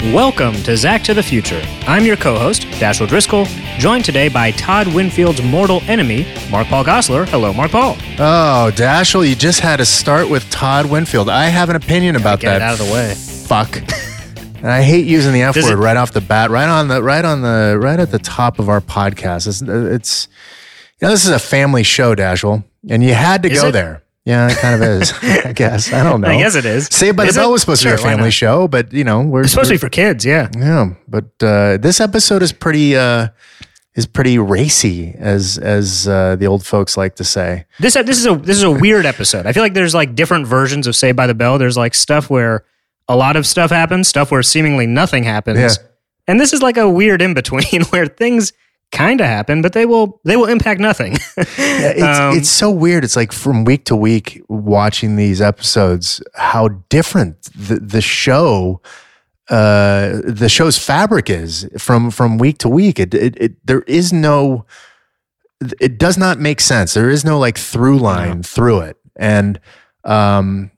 Welcome to Zach to the Future. I'm your co host, Dashiell Driscoll, joined today by Todd Winfield's mortal enemy, Mark Paul Gosselaar. Hello, Mark Paul. Oh, Dashiell, you just had to start with Todd Winfield. I have an opinion about Get that. it out of the way. Fuck. and I hate using the F Does word it- right off the bat, right on the right on the right at the top of our podcast. It's, it's you know this is a family show, Dashiell, and you had to Is go it? there. Yeah, it kind of is. I guess I don't know. I guess it is. Saved by Is the Bell it? was supposed to be a family show, but you know we're It's supposed to we're- be for kids, yeah. yeah, but uh, this episode is pretty uh, is pretty racy, as as uh, the old folks like to say. This this is a this is a weird episode. I feel like there's like different versions of Saved by the Bell. There's like stuff where a lot of stuff happens, stuff where seemingly nothing happens. Yeah. And this is like a weird in between where things kind of happen, but they will they will impact nothing. Yeah, it's Um, it's so weird. It's like from week to week watching these episodes, how different the the show, uh, the show's fabric is from from week to week. It it, it there is no, it does not make sense. There is no like through line through it, and um.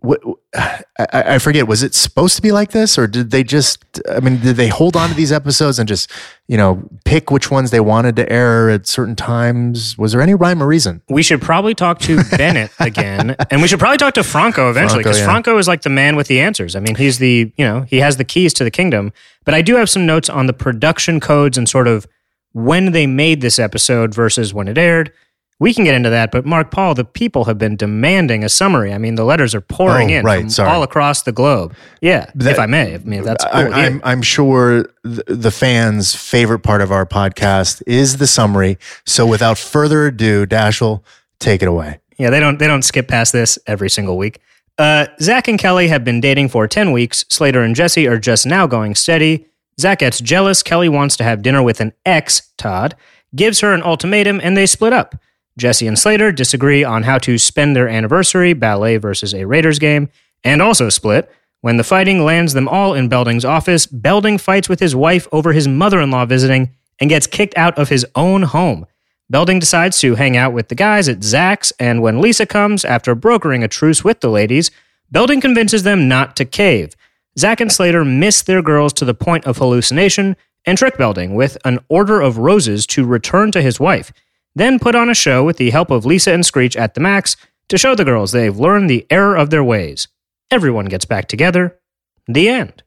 What, I, I forget. Was it supposed to be like this, or did they just? I mean, did they hold on to these episodes and just, you know, pick which ones they wanted to air at certain times? Was there any rhyme or reason? we should probably talk to Bennett again, and we should probably talk to Franco eventually Franco, because yeah. Franco is like the man with the answers. I mean, he's the you know he has the keys to the kingdom. But I do have some notes on the production codes and sort of when they made this episode versus when it aired. We can get into that, but Mark Paul, the people have been demanding a summary. I mean, the letters are pouring Oh, in right, from sorry. all across the globe. Yeah, That- if I may, I mean, that's cool. I, you. I'm, I'm sure the fans' favorite part of our podcast is the summary. So without further ado, Dashiell, take it away. Yeah, they don't they don't skip past this every single week. Uh, Zach and Kelly have been dating for ten weeks. Slater and Jesse are just now going steady. Zach gets jealous. Kelly wants to have dinner with an ex, Todd, gives her an ultimatum, and they split up. Jesse and Slater disagree on how to spend their anniversary, ballet versus a Raiders game, and also split. When the fighting lands them all in Belding's office, Belding fights with his wife over his mother in law visiting and gets kicked out of his own home. Belding decides to hang out with the guys at Zach's, and when Lisa comes, after brokering a truce with the ladies, Belding convinces them not to cave. Zach and Slater miss their girls to the point of hallucination and trick Belding with an order of roses to return to his wife, then put on a show with the help of Lisa and Screech at the Max to show the girls they've learned the error of their ways. Everyone gets back together. The end.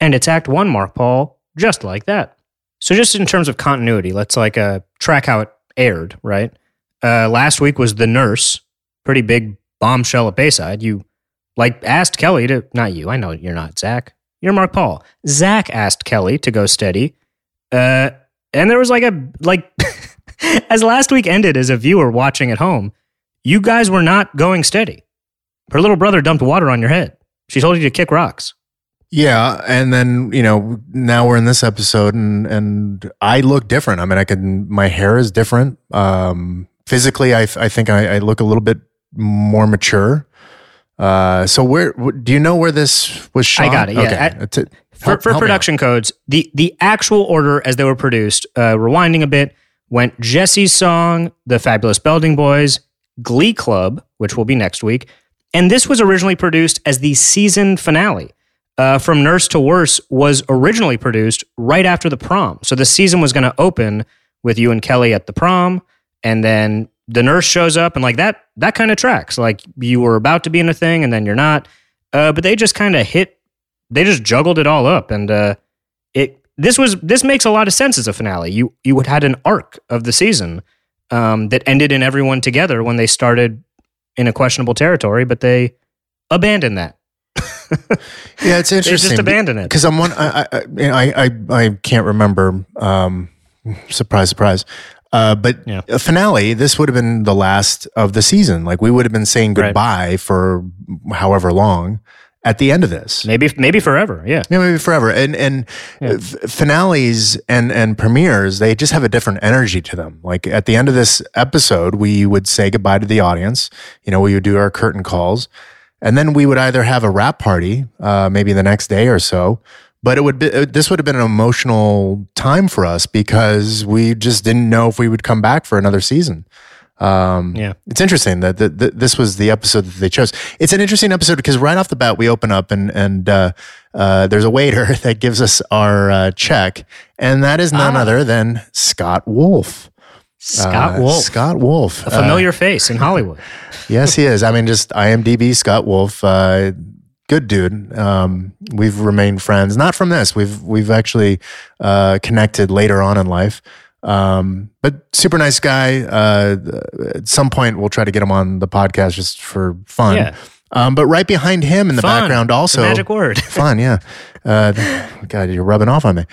And it's Act 1, Mark Paul, just like that. So, just in terms of continuity, let's like uh, track how it aired, right? Uh, last week was The Nurse, pretty big bombshell at Bayside. You like asked Kelly to, not you, I know you're not Zach, you're Mark Paul. Zach asked Kelly to go steady. Uh, and there was like a, like, as last week ended as a viewer watching at home, you guys were not going steady. Her little brother dumped water on your head. She told you to kick rocks. Yeah, and then you know now we're in this episode, and and I look different. I mean, I can my hair is different. Um, physically, I I think I, I look a little bit more mature. Uh, so where do you know where this was shot? I got it, yeah. Okay. At- t- for, help- for help production codes, the the actual order as they were produced, uh, rewinding a bit, went Jesse's song, The Fabulous Belding Boys, Glee Club, which will be next week, and this was originally produced as the season finale. Uh, From Nurse to Worse was originally produced right after the prom, so the season was going to open with you and Kelly at the prom, and then the nurse shows up, and like that that kind of tracks. Like you were about to be in a thing, and then you're not. Uh, but they just kind of hit they just juggled it all up and uh it this was this makes a lot of sense as a finale you you had an arc of the season um that ended in everyone together when they started in a questionable territory but they abandoned that Yeah, it's they interesting. just abandon it because I'm one. I I, I I I can't remember. Um, surprise, surprise. Uh, but Yeah. a finale. This would have been the last of the season. Like we would have been saying Right. goodbye for however long at the end of this. maybe maybe forever yeah Yeah, maybe forever. And and Yeah. finales and and premieres, they just have a different energy to them. Like at the end of this episode, we would say goodbye to the audience. You know, we would do our curtain calls, and then we would either have a wrap party, uh, maybe the next day or so. But it would be this would have been an emotional time for us because we just didn't know if we would come back for another season. Um, Yeah. it's interesting that, that, that this was the episode that they chose. It's an interesting episode because right off the bat we open up and and uh, uh, there's a waiter that gives us our uh, check, and that is none Ah. other than Scott Wolf. scott Uh, wolf Scott Wolf. a familiar face in hollywood yes, he is. I mean, just IMDb Scott Wolf. Uh, good dude. Um, we've remained friends. Not from this. We've we've actually uh, connected later on in life. Um, but super nice guy. Uh, at some point, we'll try to get him on the podcast just for fun. Yeah. Um, but right behind him in the Fun. background, also magic word fun. Yeah. Uh, God, you're rubbing off on me.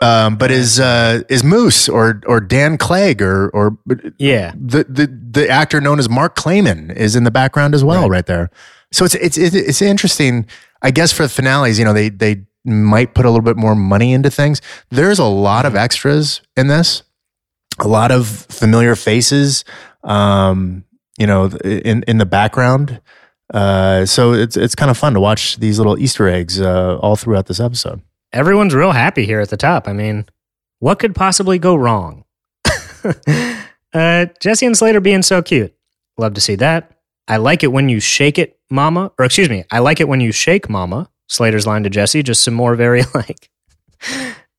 Um, but is uh, is Moose or or Dan Clegg or or yeah the the the actor known as Mark Clayman is in the background as well, right, there. So it's it's it's it's interesting. I guess for the finales, you know, they they might put a little bit more money into things. There's a lot of extras in this, a lot of familiar faces. Um, you know, in in the background. Uh, so it's it's kind of fun to watch these little Easter eggs uh, all throughout this episode. everyone's real happy here at the top i mean what could possibly go wrong uh, jesse and slater being so cute love to see that i like it when you shake it mama or excuse me i like it when you shake mama slater's line to jesse just some more very like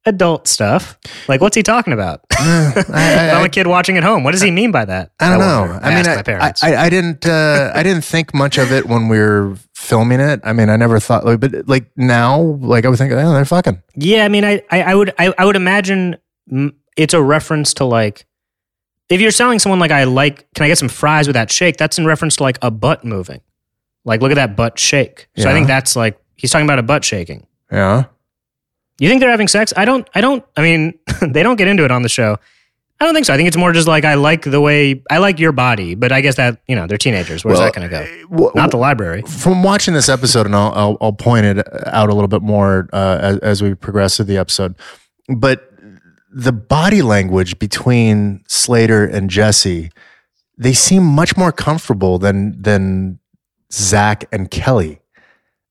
adult stuff like what's he talking about I- I- i'm a kid watching at home what does he mean by that I don't wonder. know. I, mean, asked I, my parents I, I didn't, uh, I didn't think much of it when we were filming it. I mean, I never thought, like, but like now, like I would think, oh, they're fucking. Yeah, I mean, I, I, I would, I, I would imagine it's a reference to like, if you're selling someone like I like, can I get some fries with that shake? That's in reference to like a butt moving. Like, look at that butt shake. So I think that's like he's talking about a butt shaking. Yeah. You think they're having sex? I don't. I don't. I mean, they don't get into it on the show. I don't think so. I think it's more just like I like the way I like your body, but I guess that you know they're teenagers. Where's Well, that going to go? Well, Not the library. from watching this episode, and I'll, I'll, I'll point it out a little bit more uh, as, as we progress through the episode. But the body language between Slater and Jesse, they seem much more comfortable than than Zach and Kelly.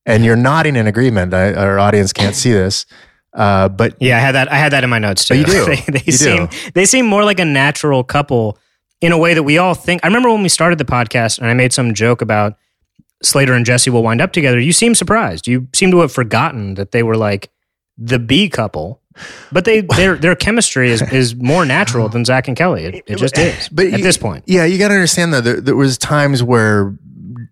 And you're nodding in agreement. I, our audience can't see this, uh, but Yeah, I had that. I had that in my notes too. Oh, you do? they, they You seem do. they seem more like a natural couple in a way that we all think. I remember when we started the podcast, and I made some joke about Slater and Jesse will wind up together. You seem surprised. You seem to have forgotten that they were like the B couple. But they their their chemistry is, is more natural than Zach and Kelly. It, it just is. But at you- this point, Yeah, you got to understand though. There, there was times where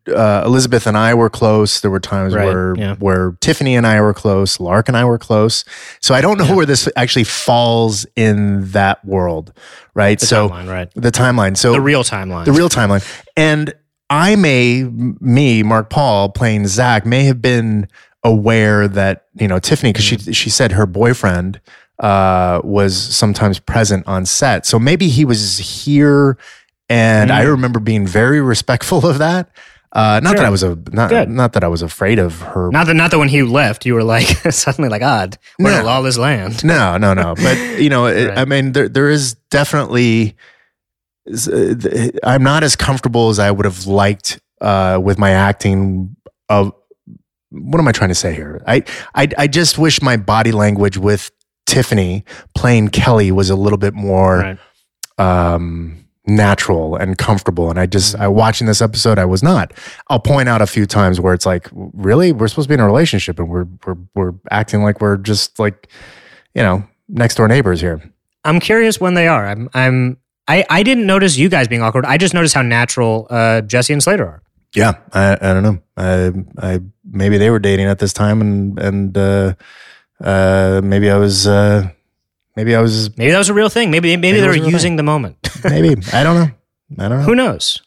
uh, Elizabeth and I were close. There were times Right, where yeah. where Tiffany and I were close. Lark and I were close. So I don't know where this actually falls in that world, right? the so timeline, right? the timeline. So The real timeline. the real timeline. And I may, me, Mark Paul, playing Zach, may have been aware that you know Tiffany because Mm. she she said her boyfriend uh, was sometimes present on set, so maybe he was here, and I Mm. remember being very respectful of that. Uh, not that I was a not, Good. not that I was afraid of her. not that not that when he left, you were like suddenly like, odd, we're in a lawless land. No, no, no. But you know, it, Right. I mean, there there is definitely. uh, I'm not as comfortable as I would have liked uh, with my acting of what am I trying to say here? I, I I just wish my body language with Tiffany playing Kelly was a little bit more Right. um, natural and comfortable. And I just, I watching this episode, I was not. I'll point out a few times where it's like, really, we're supposed to be in a relationship, and we're we're we're acting like we're just like, you know, next door neighbors here. I'm curious when they are. I'm I'm I, I didn't notice you guys being awkward. I just noticed how natural uh, Jesse and Slater are. Yeah, I, I don't know. I, I maybe they were dating at this time, and and uh, uh, maybe I was uh, maybe I was Maybe that was a real thing. Maybe maybe, Maybe they were was a real using the moment. maybe I don't know. I don't know. Who knows?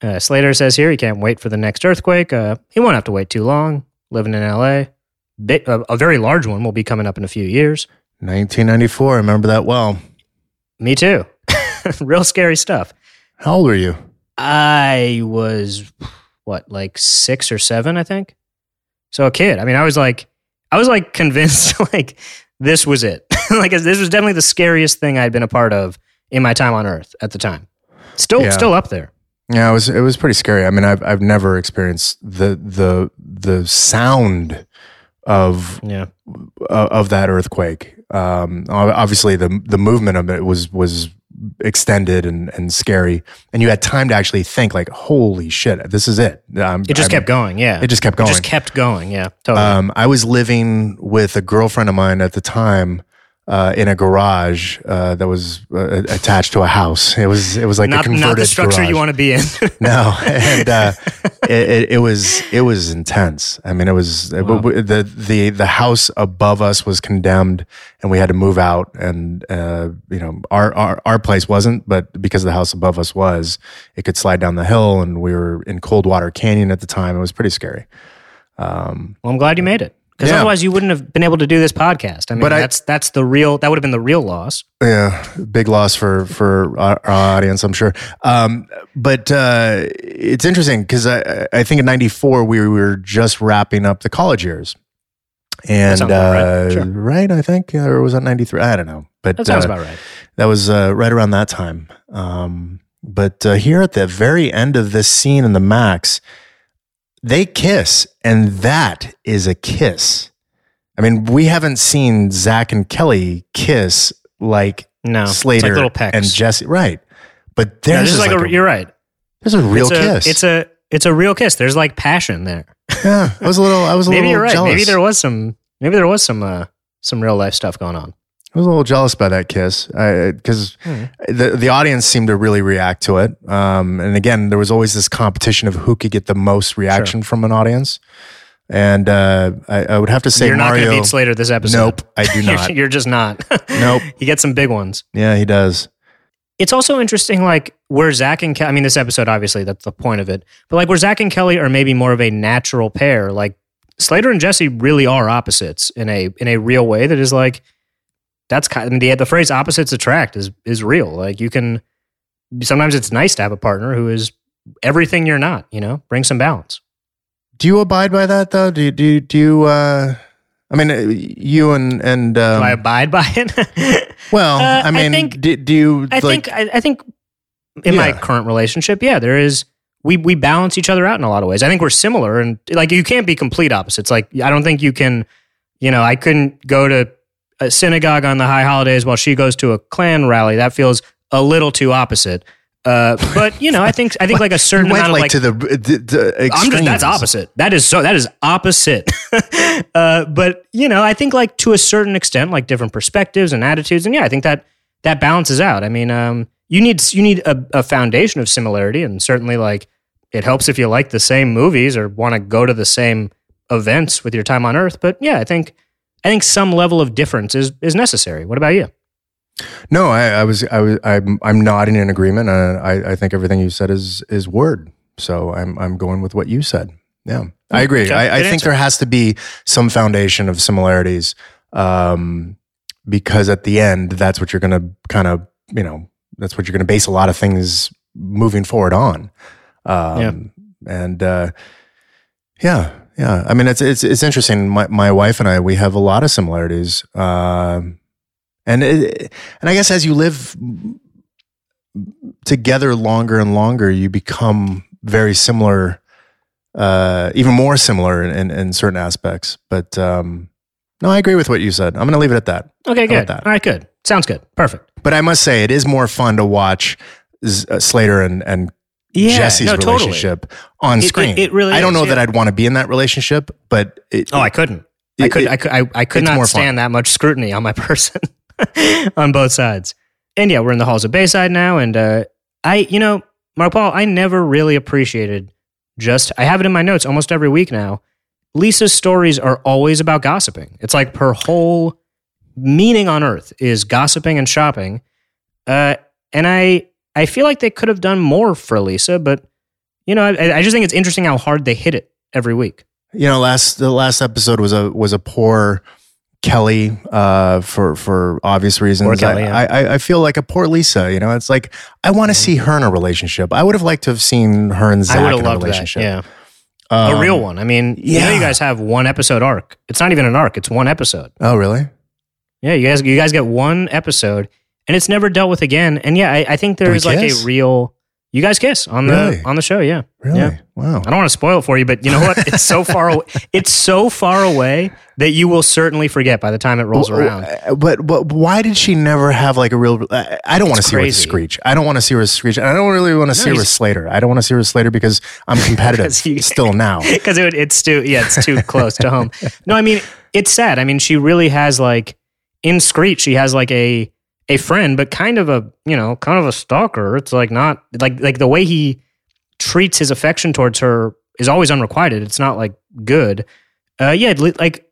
Uh, Slater says here he can't wait for the next earthquake. Uh, he won't have to wait too long. Living in L.A., Big, a, a very large one will be coming up in a few years. 1994. I remember that well. Me too. Real scary stuff. How old were you? I was what, like six or seven, I think. So a kid. I mean, I was like, I was like convinced like this was it. like this was definitely the scariest thing I'd been a part of in my time on Earth at the time. Still, Yeah. still up there. Yeah, it was it was pretty scary. I mean, I've I've never experienced the the the sound of Yeah. uh, of that earthquake. Um, obviously, the the movement of it was was extended and and scary, and you had time to actually think, like, "Holy shit, this is it." Um, It just I'm- kept going. Yeah. It just kept It going. just kept going. Yeah. Totally. Um, I was living with a girlfriend of mine at the time. Uh, in a garage uh, that was uh, attached to a house. It was it was like a not, converted not the structure garage. you want to be in. No, and uh, it, it, was it was intense. I mean, it was it- the the the house above us was condemned, and we had to move out. And uh, you know, our, our our place wasn't, but because the house above us was, it could slide down the hill, and we were in Coldwater Canyon at the time. It was pretty scary. Um, Well, I'm glad you made it because Yeah. otherwise you wouldn't have been able to do this podcast. I mean, But I- that's that's the real. That would have been the real loss. Yeah, big loss for for our, our audience, I'm sure. Um, but uh, it's interesting because I, I think in '94 we were just wrapping up the college years, and about right. uh, Sure. right, I think, or was that '93? I don't know, but That sounds uh, about right. that was uh, right around that time. Um, but uh, here at the very end of this scene in the Max, they kiss, and that is a kiss. I mean, we haven't seen Zach and Kelly kiss like No, Slater it's like and Jesse, right? But No, there's is like, like a, you're right. there's a real it's a, kiss. It's a it's a real kiss. There's like passion there. yeah. I was a little. I was a maybe little you're right. jealous. Maybe there was some. Maybe there was some uh, some real life stuff going on. I was a little jealous by that kiss because Hmm. the the audience seemed to really react to it. Um, and again, there was always this competition of who could get the most reaction from an audience. And uh, I, I would have to say you're not going to beat Slater this episode. Nope, I do not. you're just not. Nope. He gets some big ones. yeah, he does. It's also interesting, like where Zach and Kelly. I mean, this episode obviously that's the point of it, but like where Zach and Kelly are maybe more of a natural pair. Like Slater and Jesse really are opposites in a in a real way. That is like that's kind. I mean, the the phrase "opposites attract" is is real. Like you can sometimes it's nice to have a partner who is everything you're not. You know, bring some balance. Do you abide by that though? Do you, do you, do you? Uh, I mean, uh, you and and um, Do I abide by it? well, Uh, I I mean, think- do, do you? I like, think I, I think in my current relationship, yeah, there is we we balance each other out in a lot of ways. I think we're similar and like you can't be complete opposites. Like I don't think you can, you know, I couldn't go to a synagogue on the high holidays while she goes to a Klan rally. That feels a little too opposite. Uh, but you know, I think I think like a you certain went amount like, of like to the, the, the I'm just that's opposite. That is so that is opposite. uh, but you know, I think like to a certain extent, like different perspectives and attitudes, and yeah, I think that that balances out. I mean, um, you need you need a, a foundation of similarity, and certainly like it helps if you like the same movies or want to go to the same events with your time on Earth. But yeah, I think I think some level of difference is is necessary. What about you? No, I, I was, I was, I'm, I'm nodding in agreement. Uh, I, I think everything you said is, is word. So I'm, I'm going with what you said. Yeah, I agree. Okay, I, I think there has to be some foundation of similarities, um, because at the end, that's what you're going to kind of, you know, that's what you're going to base a lot of things moving forward on. Um, and, uh, yeah, yeah. I mean, it's, it's, it's interesting. My, my wife and I, we have a lot of similarities. Um, and it, and I guess as you live together longer and longer, you become very similar uh, even more similar in, in, in certain aspects. But um, no, I agree with what you said. I'm going to leave it at that. Okay, good. that? All right, good. Sounds good. Perfect. But I must say, it is more fun to watch Z- uh, Slater and, and Jesse's no, totally. relationship on It- it- screen. it really I don't is, know yeah. that I'd want to be in that relationship, but it, Oh, I couldn't. I could. it- I could. I, I could it's more not fun. stand that much scrutiny on my person on both sides. And yeah, we're in the halls of Bayside now, and uh, I, you know, Mark Paul, I never really appreciated. Just I have it in my notes almost every week now. Lisa's stories are always about gossiping. It's like her whole meaning on earth is gossiping and shopping. Uh, and I, I feel like they could have done more for Lisa, but you know, I, I just think it's interesting how hard they hit it every week. you know, last the last episode was a was a poor Kelly uh, for for obvious reasons. Poor Kelly, I, yeah. I I feel like a poor Lisa. You know, it's like I want to see her in a relationship. I would have liked to have seen her and I Zach would have in a loved that. relationship. Yeah. Um, a real one. I mean, you know, yeah. you guys have one episode arc. It's not even an arc. It's one episode. Oh, really? Yeah, you guys, you guys get one episode, and it's never dealt with again. And yeah, I, I think there is like a real. You guys kiss on the Really? on the show. Yeah, Really? Yeah. Wow. I don't want to spoil it for you, but you know what? It's so far. away. It's so far away that you will certainly forget by the time it rolls around. uh, But but why did she never have like a real? I I don't want to see her with crazy. Screech. I don't want to see her with Screech. I don't really want to see her with Slater. I don't want to see her with Slater because I'm competitive 'Cause you- still now. because it, it's too yeah it's too close to home no i mean it's sad i mean she really has like in screech she has like a a friend but kind of a you know kind of a stalker it's like not like like the way he treats his affection towards her is always unrequited it's not like good uh yeah li- like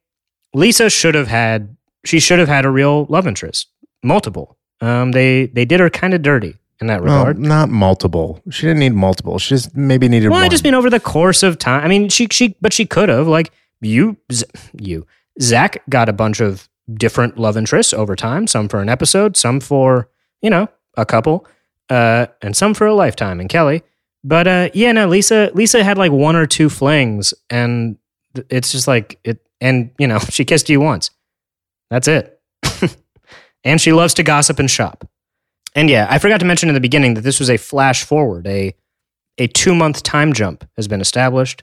lisa should have had she should have had a real love interest multiple um they they did her kind of dirty in that Well, regard not multiple. She didn't need multiple. She just maybe needed well, one. I just mean over the course of time. I mean, she she, but she could have like you, Z- you. Zach got a bunch of different love interests over time. Some for an episode, some for you know a couple, uh, and some for a lifetime. And Kelly, but uh, yeah, no, Lisa. Lisa had like one or two flings, and it's just like it. And you know, she kissed you once. That's it. and she loves to gossip and shop. And yeah, I forgot to mention in the beginning that this was a flash forward, a a two month time jump has been established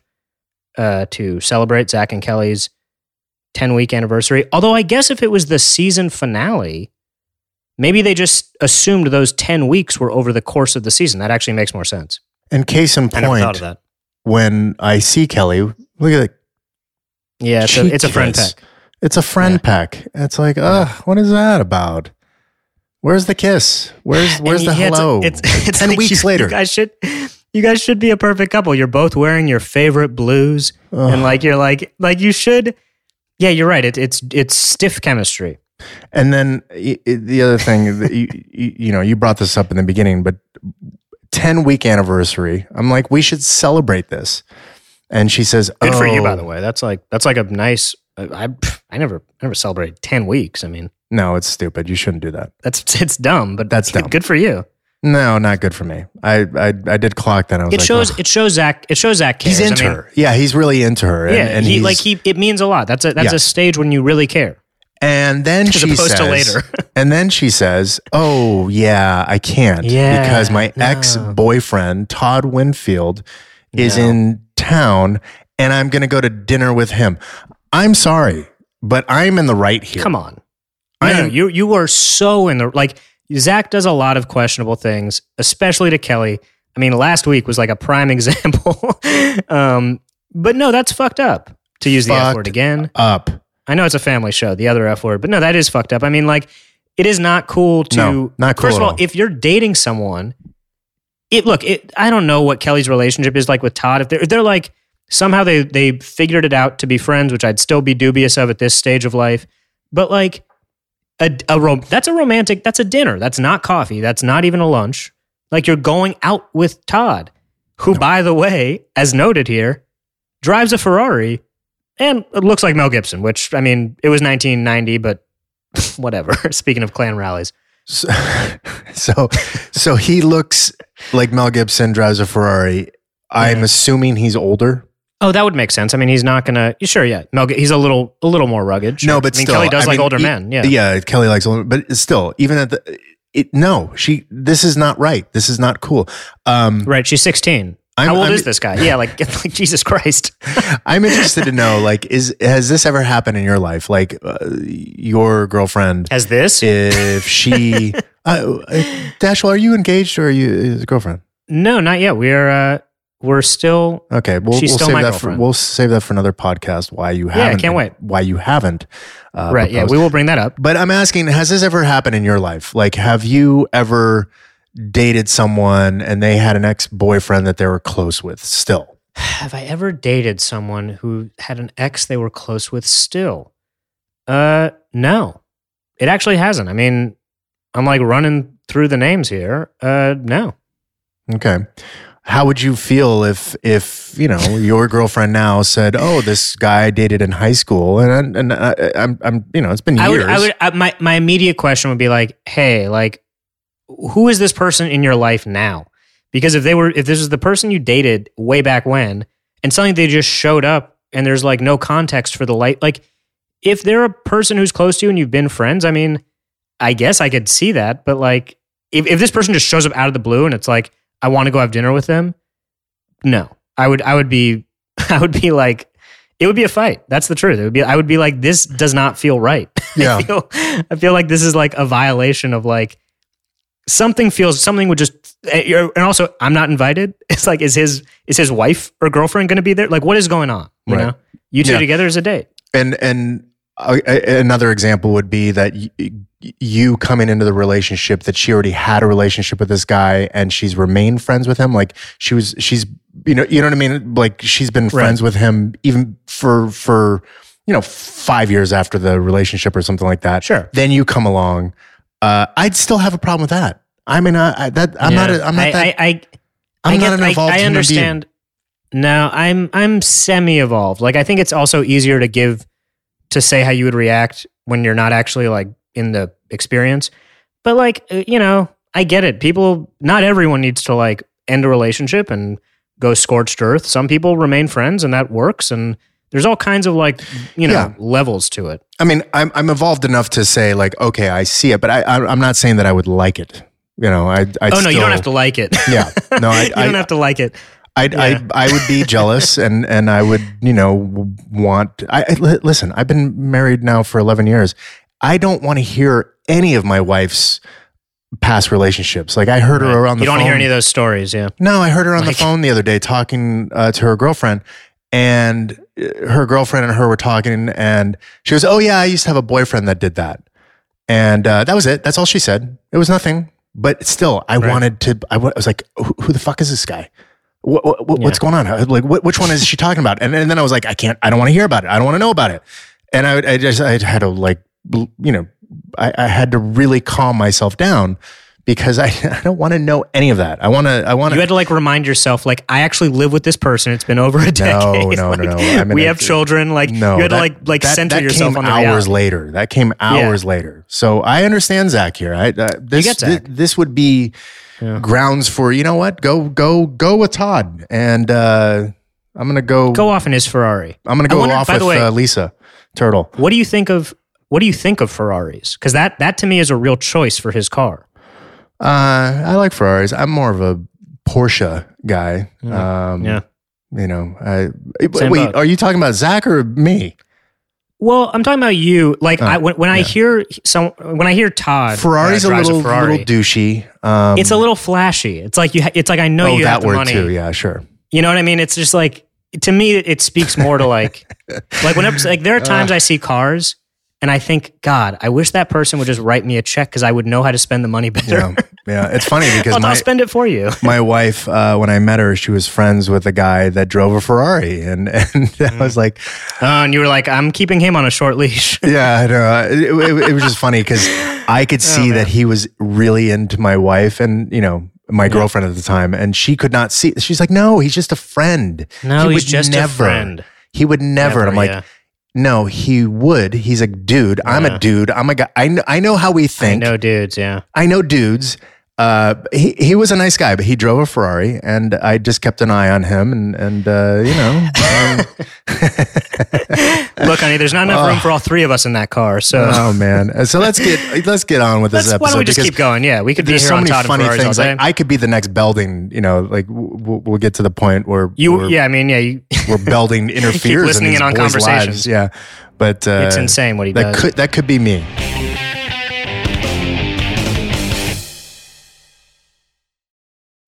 uh, to celebrate Zach and Kelly's 10 week anniversary. Although, I guess if it was the season finale, maybe they just assumed those 10 weeks were over the course of the season. That actually makes more sense. And case in I never thought point, of that. when I see Kelly, look at it. Yeah, it's a, it's a friend kiss. peck. It's a friend Yeah. peck. It's like, ugh, what is that about? Where's the kiss? Where's where's And the yeah, it's- hello? It's, it's, ten like weeks you, later. You guys should. You guys should be a perfect couple. You're both wearing your favorite blues, Ugh. and like you're like like you should. Yeah, you're right. It, it's it's stiff chemistry. And then y- y- the other thing, that you, you you know, you brought this up in the beginning, but ten week anniversary. I'm like, we should celebrate this. And she says, Good for you, "Oh, by the way. That's like that's like a nice. I I never I never celebrate ten weeks. I mean, No, it's stupid. You shouldn't do that. that's it's dumb, but That's dumb. Good for you. No, not good for me. I I, I did clock that. I was It like, shows "Ugh." it shows Zach it shows Zach cares. he's into I mean, her. Yeah, he's really into her. And, Yeah, and he like he it means a lot. That's a that's Yeah. a stage when you really care. And then As she says, later. and then she says, "Oh yeah, I can't Yeah, because my no. ex boyfriend Todd Winfield is No. in town, and I'm going to go to dinner with him. I'm sorry, but I'm in the right here. Come on. No, no, I'm- you you are so in the like Zach does a lot of questionable things, especially to Kelly. I mean, last week was like a prime example. um, but no, that's fucked up to use the F word again. Up. I know it's a family show, the other F word, but no, that is fucked up. I mean, like, it is not cool to. No, not cool First of all, all. if you're dating someone, it look, it. I don't know what Kelly's relationship is like with Todd. If they're, if they're like somehow they they figured it out to be friends, which I'd still be dubious of at this stage of life. But like a, a rom- that's a romantic. That's a dinner. That's not coffee. That's not even a lunch. Like you're going out with Todd, who, by the way, as noted here, drives a Ferrari and it looks like Mel Gibson, which I mean, it was 1990, but whatever. Speaking of Klan rallies, So, so, so he looks like Mel Gibson drives a Ferrari. I'm Yeah. assuming he's older. Oh, that would make sense. I mean, he's not gonna. Sure, yeah, Mel. He's a little, a little more rugged. sure. No, but I mean, still, Kelly does I like mean, older e- men. Yeah, yeah. Kelly likes older, but still, even at the, it, no, she. This is not right. This is not cool. Um, right. She's 16. I'm, How old I'm, is this guy? Yeah, like, like Jesus Christ. I'm interested to know, like, is has this ever happened in your life? Like, uh, your girlfriend, Has this? if she, uh, uh, Dashiell, are you engaged or are you his girlfriend? no, not yet. We're uh, we're still. Okay, we'll, She's we'll still save my that for we'll save that for another podcast. Why you haven't? Yeah, I can't wait. Why you haven't? Uh, right. Yeah, we will bring that up. But I'm asking, has this ever happened in your life? Like, have you ever dated someone and they had an ex boyfriend that they were close with still? Have I ever dated someone who had an ex they were close with still? Uh, no. It actually hasn't. I mean, I'm like running through the names here. Uh, no. Okay. How would you feel if, if you know, your girlfriend now said, "Oh, this guy I dated in high school," and and I, I'm, I'm, you know, it's been years. I would, I would, I, my, my immediate question would be like, hey, like, who is this person in your life now? Because if they were, if this is the person you dated way back when, and suddenly they just showed up and there's like no context for the light, like, if they're a person who's close to you and you've been friends, I mean, I guess I could see that, but like, if, if this person just shows up out of the blue and it's like, I want to go have dinner with them, no, I would, I would be, I would be like, it would be a fight. That's the truth. It would be. I would be like, this does not feel right. Yeah. I feel. I feel like this is like a violation of like something feels something would just. eh, And also, I'm not invited. It's like, is his is his wife or girlfriend going to be there? Like, what is going on? You Right. know, you two Yeah. together as a date. And and another example would be that y- you coming into the relationship that she already had a relationship with this guy and she's remained friends with him. Like she was, she's you know, you know what I mean. Like she's been friends with him even for for you know five years after the relationship or something like that. Sure. Then you come along. Uh, I'd still have a problem with that. I mean, I, I that I'm not. Yeah. A, I'm not I, that. I, I, I'm I not an I- evolved I, understand. No, I'm I'm semi evolved. Like I think it's also easier to give to say how you would react when you're not actually like in the experience. But like uh, you know, I get it. People, not everyone needs to like end a relationship and go scorched earth. Some people remain friends, and that works. And there's all kinds of like you know Yeah. levels to it. I mean, I'm I'm evolved enough to say like, okay, I see it, but I, I I'm not saying that I would like it. You know, I I oh no, you don't have to like it. Yeah, no, I you don't I, have to like it. I, Yeah. I I would be jealous, and and I would you know want. I, I listen. I've been married now for 11 years. I don't want to hear any of my wife's past relationships. Like I heard her around the phone. You don't phone. hear any of those stories. Yeah. No, I heard her on Like- the phone the other day talking uh, to her girlfriend, and uh, her girlfriend and her were talking, and she goes, "Oh yeah, I used to have a boyfriend that did that," and uh, that was it. That's all she said. It was nothing, but still, I Right. wanted to. I I was like, who, "Who the fuck is this guy? What, what, what- what's Yeah. going on? Like, what, which one is she talking about?" And, and then I was like, "I can't. I don't want to hear about it. I don't want to know about it." And I, I just, I had to like, you know, I, I had to really calm myself down. Because I, I don't want to know any of that. I want to. I want to. You had to like remind yourself, like, I actually live with this person. It's been over a decade. no, no, Like, no. I mean, we have children. Like, No, you had to like like that, center that yourself came on the hours reality. later. That came hours later. So I understand Zach here. I uh, this Zach. this would be grounds for you know what? Go go go with Todd, and uh, I'm gonna go. Go off in his Ferrari. I'm gonna go wonder, off with way- uh, Lisa Turtle. What do you think of what do you think of Ferraris? Because that that to me is a real choice for his car. Uh, I like Ferraris. I'm more of a Porsche guy. Um, yeah. You know, I, Same wait, boat. are you talking about Zach or me? Well, I'm talking about you. Like, Oh, I, when, when I hear some when I hear Todd, Ferrari's uh, a little Ferrari, little douchey. Um, it's a little flashy. It's like you. ha- It's like I know oh you that have the word money. too. Yeah, sure. You know what I mean? It's just like to me, it speaks more to like, like whenever like there are times I see cars and I think, God, I wish that person would just write me a check because I would know how to spend the money better. Yeah, yeah. It's funny because I'll, my I'll spend it for you. my wife, uh, when I met her, she was friends with a guy that drove a Ferrari, and and I was like, Oh, and you were like, I'm keeping him on a short leash. yeah, I know. It, it, it was just funny because I could see that he was really into my wife, and you know. My girlfriend at the time, and she could not see. She's like, "No, he's just a friend. No, He he's just a never. friend." He would never." and I'm like, yeah. "No, he would. He's a dude. I'm Yeah. a dude. I'm a guy. I know, I know how we think. I know dudes, yeah. I know dudes. Uh, he he was a nice guy, but he drove a Ferrari, and I just kept an eye on him, and and uh, you know, um, Look, honey, there's not enough room for all three of us in that car. So oh man. Uh, So let's get let's get on with this Let's- episode. why don't we just keep going? Yeah, we could be here so on many Todd funny Ferraris things. Like I could be the next Belding. You know, like w- w- we'll get to the point where you, yeah, I mean, yeah, you, where Belding interferes listening in, these in on boys' conversations. lives. Yeah, but uh, It's insane what he that does. Could, that could be me.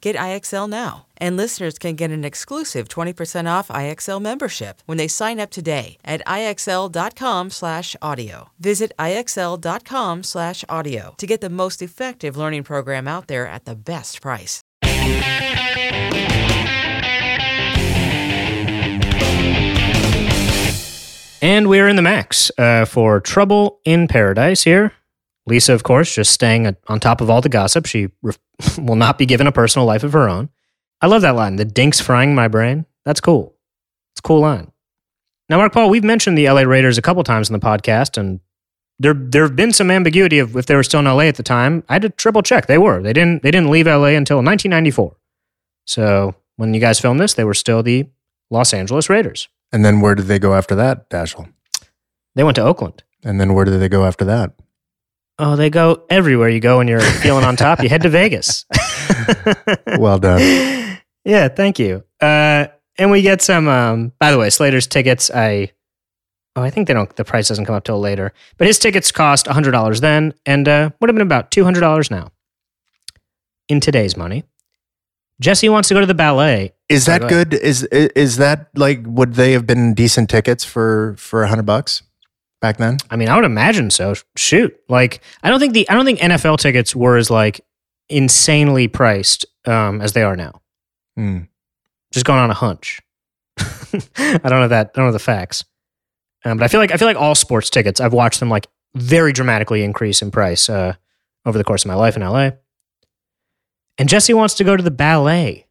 Get IXL now. And listeners can get an exclusive 20% off IXL membership when they sign up today at IXL.com slash audio. Visit IXL.com slash audio to get the most effective learning program out there at the best price. And we're in the max uh, for Trouble in Paradise here. Lisa, of course, just staying on top of all the gossip. She ref- will not be given a personal life of her own. I love that line. The dinks frying my brain. That's cool. It's a cool line. Now, Mark Paul, we've mentioned the LA Raiders a couple times in the podcast, and there there have been some ambiguity of if they were still in LA at the time. I had to triple check. They were. They didn't they didn't leave LA until 1994. So when you guys filmed this, they were still the Los Angeles Raiders. And then where did they go after that, Dashiell? They went to Oakland. And then where did they go after that? Oh, they go everywhere you go when you're feeling on top. You head to Vegas. Well done. yeah, thank you. Uh, and we get some. Um, by the way, Slater's tickets. I oh, I think they don't. The price doesn't come up till later. But his tickets cost hundred dollars then, and uh, would have been about two hundred dollars now. In today's money, Jesse wants to go to the ballet. Is that go good? Is is that like would they have been decent tickets for for a hundred bucks back then? I mean, I would imagine so. Shoot, like I don't think the I don't think NFL tickets were as like insanely priced um, as they are now. Hmm. just going on a hunch. I don't know that. I don't know the facts, um, but I feel like I feel like all sports tickets. I've watched them like very dramatically increase in price uh, over the course of my life in LA. And Jesse wants to go to the ballet,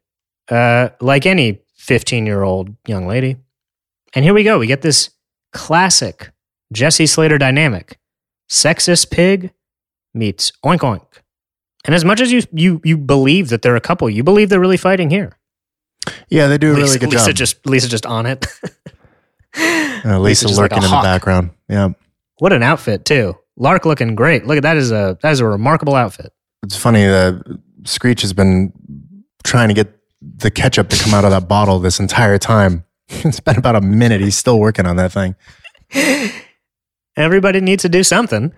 uh, like any fifteen-year-old young lady. And here we go. We get this classic Jesse Slater dynamic: sexist pig meets oink oink. And as much as you you you believe that they're a couple, you believe they're really fighting here. Yeah, they do a really Lisa, good Lisa job. just Lisa just on it. Uh, Lisa like lurking a in the background. Yeah, What an outfit too. Lark looking great. Look at that is a that is a remarkable outfit. it's funny. Uh, Screech has been trying to get the ketchup to come out of that bottle this entire time. it's been about a minute. He's still working on that thing. Everybody needs to do something.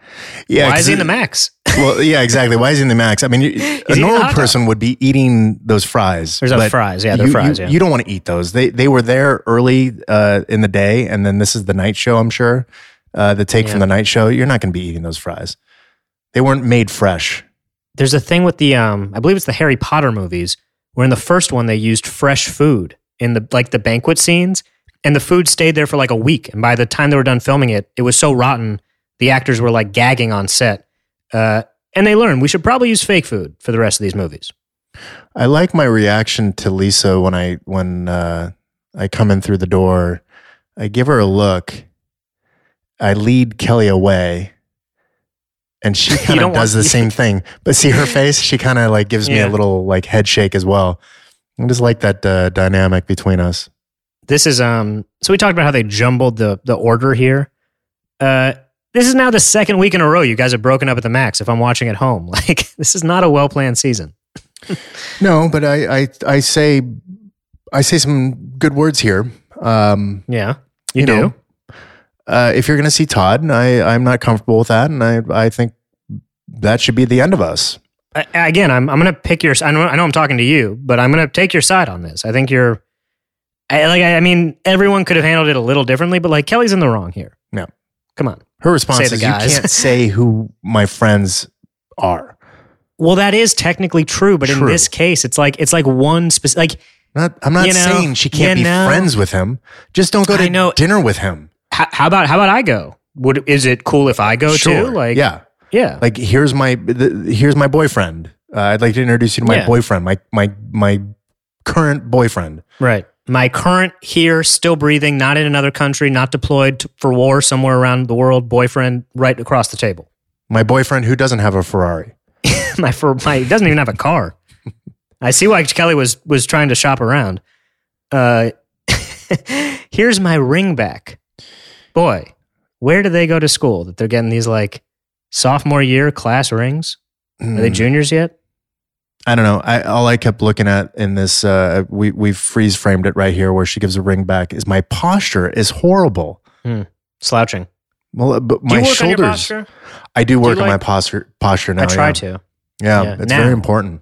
Yeah, why is he in the max? well, yeah, exactly. Why is he in the max? I mean, you, a normal person would be eating those fries. There's those fries. Yeah, they're fries. You, yeah. you don't want to eat those. They they were there early uh, in the day, and then this is the night show. I'm sure uh, the take Yeah. from the night show. You're not going to be eating those fries. They weren't made fresh. There's a thing with the um I believe it's the Harry Potter movies where in the first one they used fresh food in the like the banquet scenes and the food stayed there for like a week and by the time they were done filming it it was so rotten the actors were like gagging on set. Uh and they learned we should probably use fake food for the rest of these movies. I like my reaction to Lisa when I when uh, I come in through the door. I give her a look. I lead Kelly away, and she kind of does want- the same thing. But see her face; she kind of like gives me a little like head shake as well. I just like that uh, dynamic between us. This is um so we talked about how they jumbled the the order here. Uh this is now the second week in a row you guys have broken up at the max if I'm watching at home. Like this is not a well-planned season. No, but I I, I say I say some good words here. Um, Yeah. You, You do. know, uh, if you're going to see Todd, I I'm not comfortable with that, and I I think that should be the end of us. I, again, I'm I'm gonna pick your. I know I know I'm talking to you, but I'm gonna take your side on this. I think you're. I, like I, I mean, everyone could have handled it a little differently, but like Kelly's in the wrong here. No. come on. Her response is, "You guys." can't say who my friends are." Well, that is technically true, but in this case, it's like it's like one specific. Like, Not, I'm not You know, saying she can't you be know. friends with him. Just don't go to know- dinner with him. how, how about how about I go? Would is it cool if I go sure. too? Like, yeah. yeah. Like here's my the, here's my boyfriend. Uh, I'd like to introduce you to my Yeah. boyfriend. My my my current boyfriend. Right. My current here, still breathing, not in another country, not deployed for war somewhere around the world, boyfriend right across the table. My boyfriend who doesn't have a Ferrari. my for my he doesn't even have a car. I see why Kelly was was trying to shop around. Uh, here's my ring back, boy. Where do they go to school that they're getting these like sophomore year class rings? Are they Mm. juniors yet? I don't know. I all I kept looking at in this uh we we freeze framed it right here where she gives a ring back is my posture is horrible. Slouching. Well, uh, but Do my work on your shoulders. I do work on my posture posture now. I try yeah. to. Yeah, Yeah. it's Now. very important.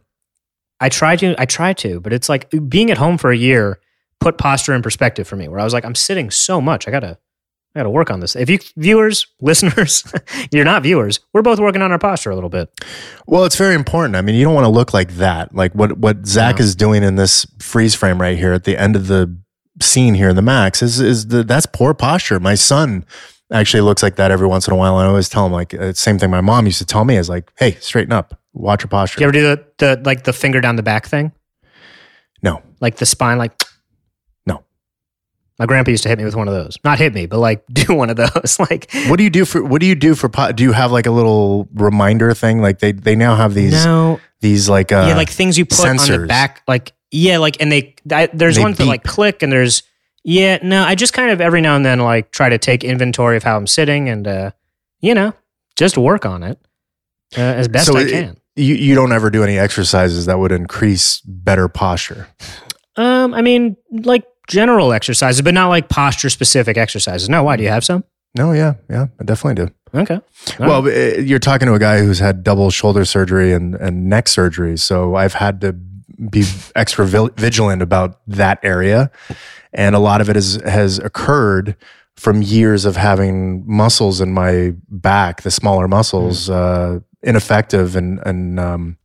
I try to. I try to, but it's like being at home for a year put posture in perspective for me. Where I was like, I'm sitting so much. I gotta, I gotta work on this. If you viewers, listeners, you're not viewers. We're both working on our posture a little bit. Well, it's very important. I mean, you don't want to look like that. Like what what Zack No. is doing in this freeze frame right here at the end of the scene here in the Max is is the that's poor posture. My son actually looks like that every once in a while. And I always tell him like uh, same thing my mom used to tell me is like, hey, straighten up, watch your posture. Do you ever do the, the like the finger down the back thing, no, like the spine, like. My grandpa used to hit me with one of those. Not hit me, but like do one of those. like what do you do for what do you do for po- do you have like a little reminder thing like they they now have these no, these like uh yeah, like things you put on the back, like yeah, like and they I, there's They ones that like click and there's yeah, no, I just kind of every now and then like try to take inventory of how I'm sitting and uh you know just work on it uh, as best So I it- can. you you don't ever do any exercises that would increase better posture. Um, I mean, like general exercises, but not like posture specific exercises. No, why do you have some? No, yeah, yeah, I definitely do. Okay, All Well, right. uh, you're talking to a guy who's had double shoulder surgery and, and neck surgery. So I've had to be extra vigilant about that area. And a lot of it is, has occurred from years of having muscles in my back, the smaller muscles, uh, ineffective and, and, um,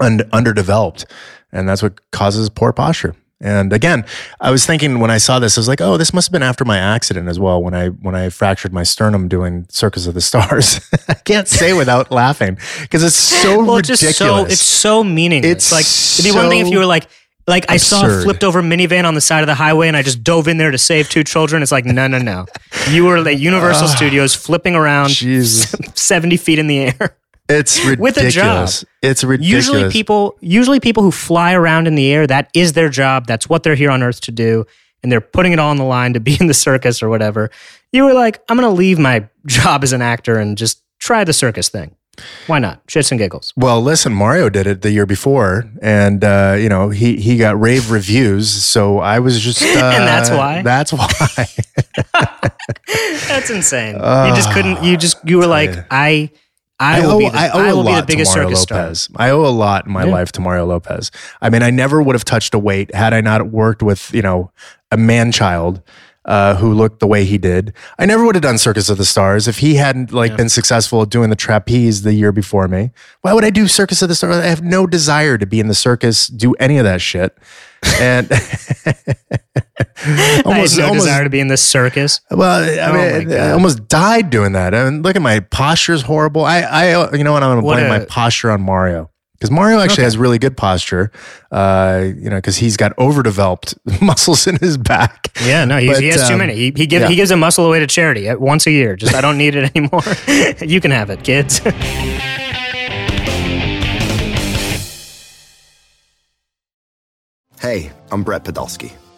und- underdeveloped. And that's what causes poor posture. And again, I was thinking when I saw this, I was like, "Oh, this must have been after my accident as well." When I when I fractured my sternum doing Circus of the Stars, I can't say without laughing because it's so well, it's ridiculous. just so it's so meaningless. It's like it'd be one thing if you were like. Like I saw a flipped over minivan on the side of the highway, and I just dove in there to save two children. It's like no, no, no. You were at Universal Studios flipping around Jesus. seventy feet in the air. It's ridiculous. with a job. It's ridiculous. Usually, people usually people who fly around in the air that is their job. That's what they're here on Earth to do, and they're putting it all on the line to be in the circus or whatever. You were like, I'm going to leave my job as an actor and just try the circus thing. Why not? Shits and giggles. Well, listen, Mario did it the year before, and uh, you know he he got rave reviews. So I was just, uh, And that's why? That's why. That's insane. you just couldn't. You just you were like, you. I, I, will owe, be the, I owe I a will be lot the biggest to Mario circus star. Lopez. I owe a lot in my Yeah. life to Mario Lopez. I mean, I never would have touched a weight had I not worked with you know a man child uh, who looked the way he did. I never would have done Circus of the Stars if he hadn't like been successful at doing the trapeze the year before me. Why would I do Circus of the Stars? I have no desire to be in the circus, do any of that shit. And I almost, had no almost desire to be in this circus. well, I Oh mean, God. I almost died doing that. I mean, look at my posture's horrible. I, I, you know what? I'm going to What blame a- my posture on Mario because Mario actually has really good posture. Uh, you know, because he's got overdeveloped muscles in his back. Yeah, no, he's, he But, has too um, many. He he, give, yeah. he gives a muscle away to charity at once a year. Just I don't need it anymore. you can have it, kids. Hey, I'm Brett Podolsky,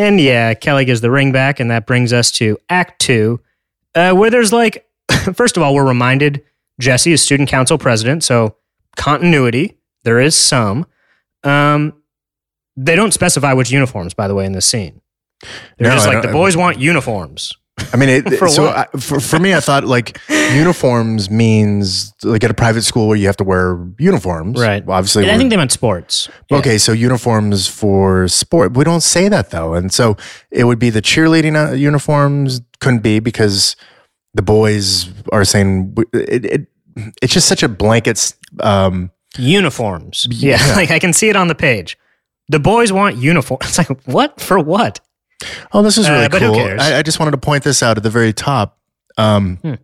And yeah, Kelly gives the ring back, and that brings us to Act Two, uh, where there's like, first of all, we're reminded Jesse is student council president, so continuity. There is some. Um, they don't specify which uniforms, by the way, in this scene. They're No, just like the boys want uniforms. I mean, it, For so? I, for, for me, I thought like uniforms means like at a private school where you have to wear uniforms. Right. Well, obviously, And I think they meant sports. Yeah. Okay, so uniforms for sport. We don't say that though. And so it would be the cheerleading uh, uniforms couldn't be because the boys are saying it, it it's just such a blanket um uniforms. Yeah, Yeah. like I can see it on the page. The boys want uniforms. It's like what for what? Oh, this is Uh, really who cool. I, I just wanted to point this out at the very top. Um, Hmm.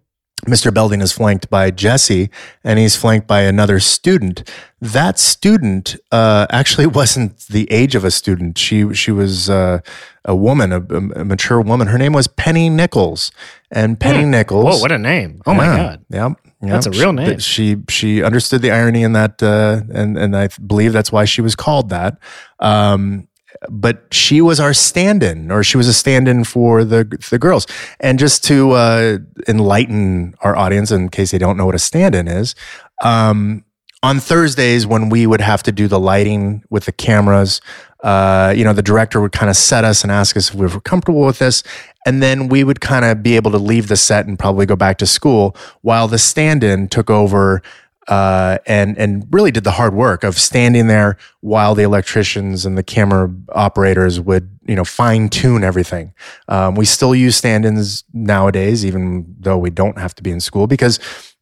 Mr. Belding is flanked by Jesse, and he's flanked by another student. That student uh, actually wasn't the age of a student. She she was uh, a woman, a, a mature woman. Her name was Penny Nichols, and Penny Nichols. Hmm. Whoa, what a name! Oh my god. Yep. yep. That's a real She- name. She she understood the irony in that, uh, and and I believe that's why she was called that. Um, but she was our stand-in, or she was a stand-in for the the girls. And just to uh, enlighten our audience, in case they don't know what a stand-in is, um, on Thursdays when we would have to do the lighting with the cameras, uh, you know, the director would kind of set us and ask us if we were comfortable with this. And then we would kind of be able to leave the set and probably go back to school while the stand in took over uh, and, and really did the hard work of standing there while the electricians and the camera operators would, you know, fine tune everything. Um, we still use stand ins nowadays, even though we don't have to be in school because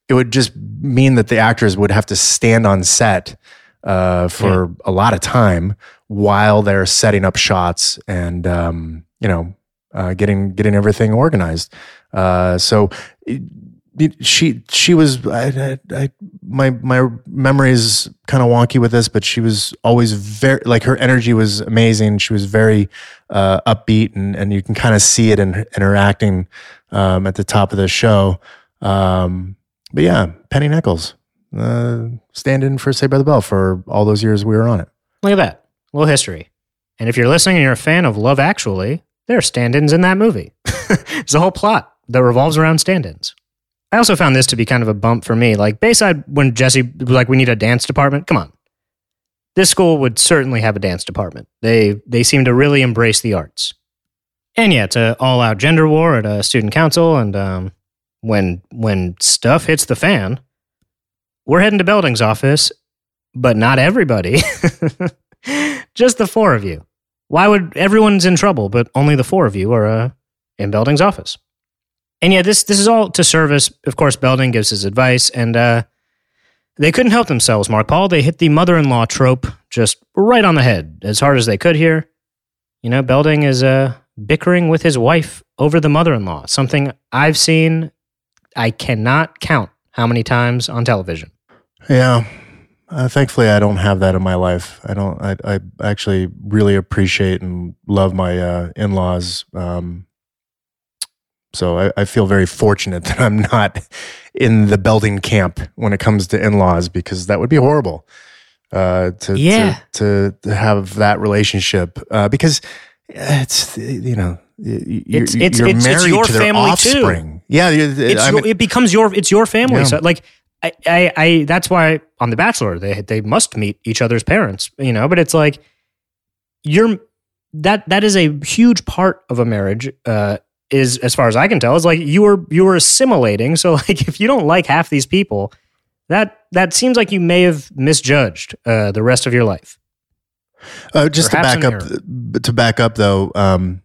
it would just mean that the actors would have to stand on set uh, for a lot of time while they're setting up shots and um, you know uh, getting getting everything organized. Uh, so it- she she was I, I, I my my memory is kind of wonky with this, but she was always very like her energy was amazing. She was very uh, upbeat, and and you can kind of see it in, in her acting um, at the top of the show. Um, but yeah, Penny Nichols, uh, stand in for Saved by the Bell for all those years we were on it. Look at that. A little history. And if you're listening and you're a fan of Love Actually, there are stand ins in that movie. It's a whole plot that revolves around stand ins. I also found this to be kind of a bump for me. Like, Bayside, when Jesse was like, we need a dance department, come on. This school would certainly have a dance department. They, they seem to really embrace the arts. And yeah, it's an all out gender war at a student council. And um, when, when stuff hits the fan, we're heading to Belding's office, but not everybody. Just the four of you. Why would everyone's in trouble, but only the four of you are uh, in Belding's office? And yeah, this this is all to service. Of course, Belding gives his advice, and uh, they couldn't help themselves. Mark Paul, they hit the mother-in-law trope just right on the head, as hard as they could here. You know, Belding is uh, bickering with his wife over the mother-in-law. Something I've seen, I cannot count how many times on television. Yeah. Uh, thankfully, I don't have that in my life. I don't. I, I actually really appreciate and love my uh, in-laws. Um, so I, I feel very fortunate that I'm not in the Belding camp when it comes to in-laws because that would be horrible. Uh, to, Yeah. to to have that relationship uh, because it's you know you- you're, It's- it's- you're it's- your to family, too. offspring. Yeah, you- it's I your, it becomes your it's your family. Yeah. So like I, I I that's why on The Bachelor they they must meet each other's parents, you know. But it's like you're that that is a huge part of a marriage. Uh, is as far as I can tell, is like you were you were assimilating. So like if you don't like half these people, that that seems like you may have misjudged uh, the rest of your life. Uh, just to back up, error. to back up though, um,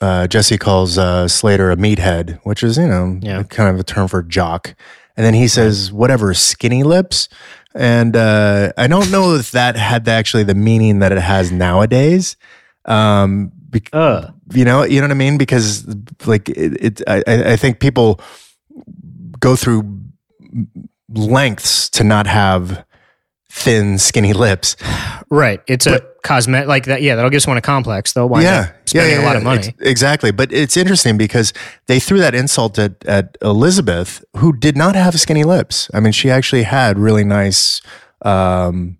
uh, Jesse calls uh, Slater a meathead, which is you know Yeah. kind of a term for jock, and then he says whatever skinny lips, and uh, I don't know if that had actually the meaning that it has nowadays. Um, bec- Uh, you know, you know what I mean? Because like it, it I, I think people go through lengths to not have thin, skinny lips. Right. It's a cosmetic like that. Yeah, that'll give someone a complex. They'll wind up spending a lot of money. Exactly. But it's interesting because they threw that insult at, at Elizabeth, who did not have skinny lips. I mean, she actually had really nice, um,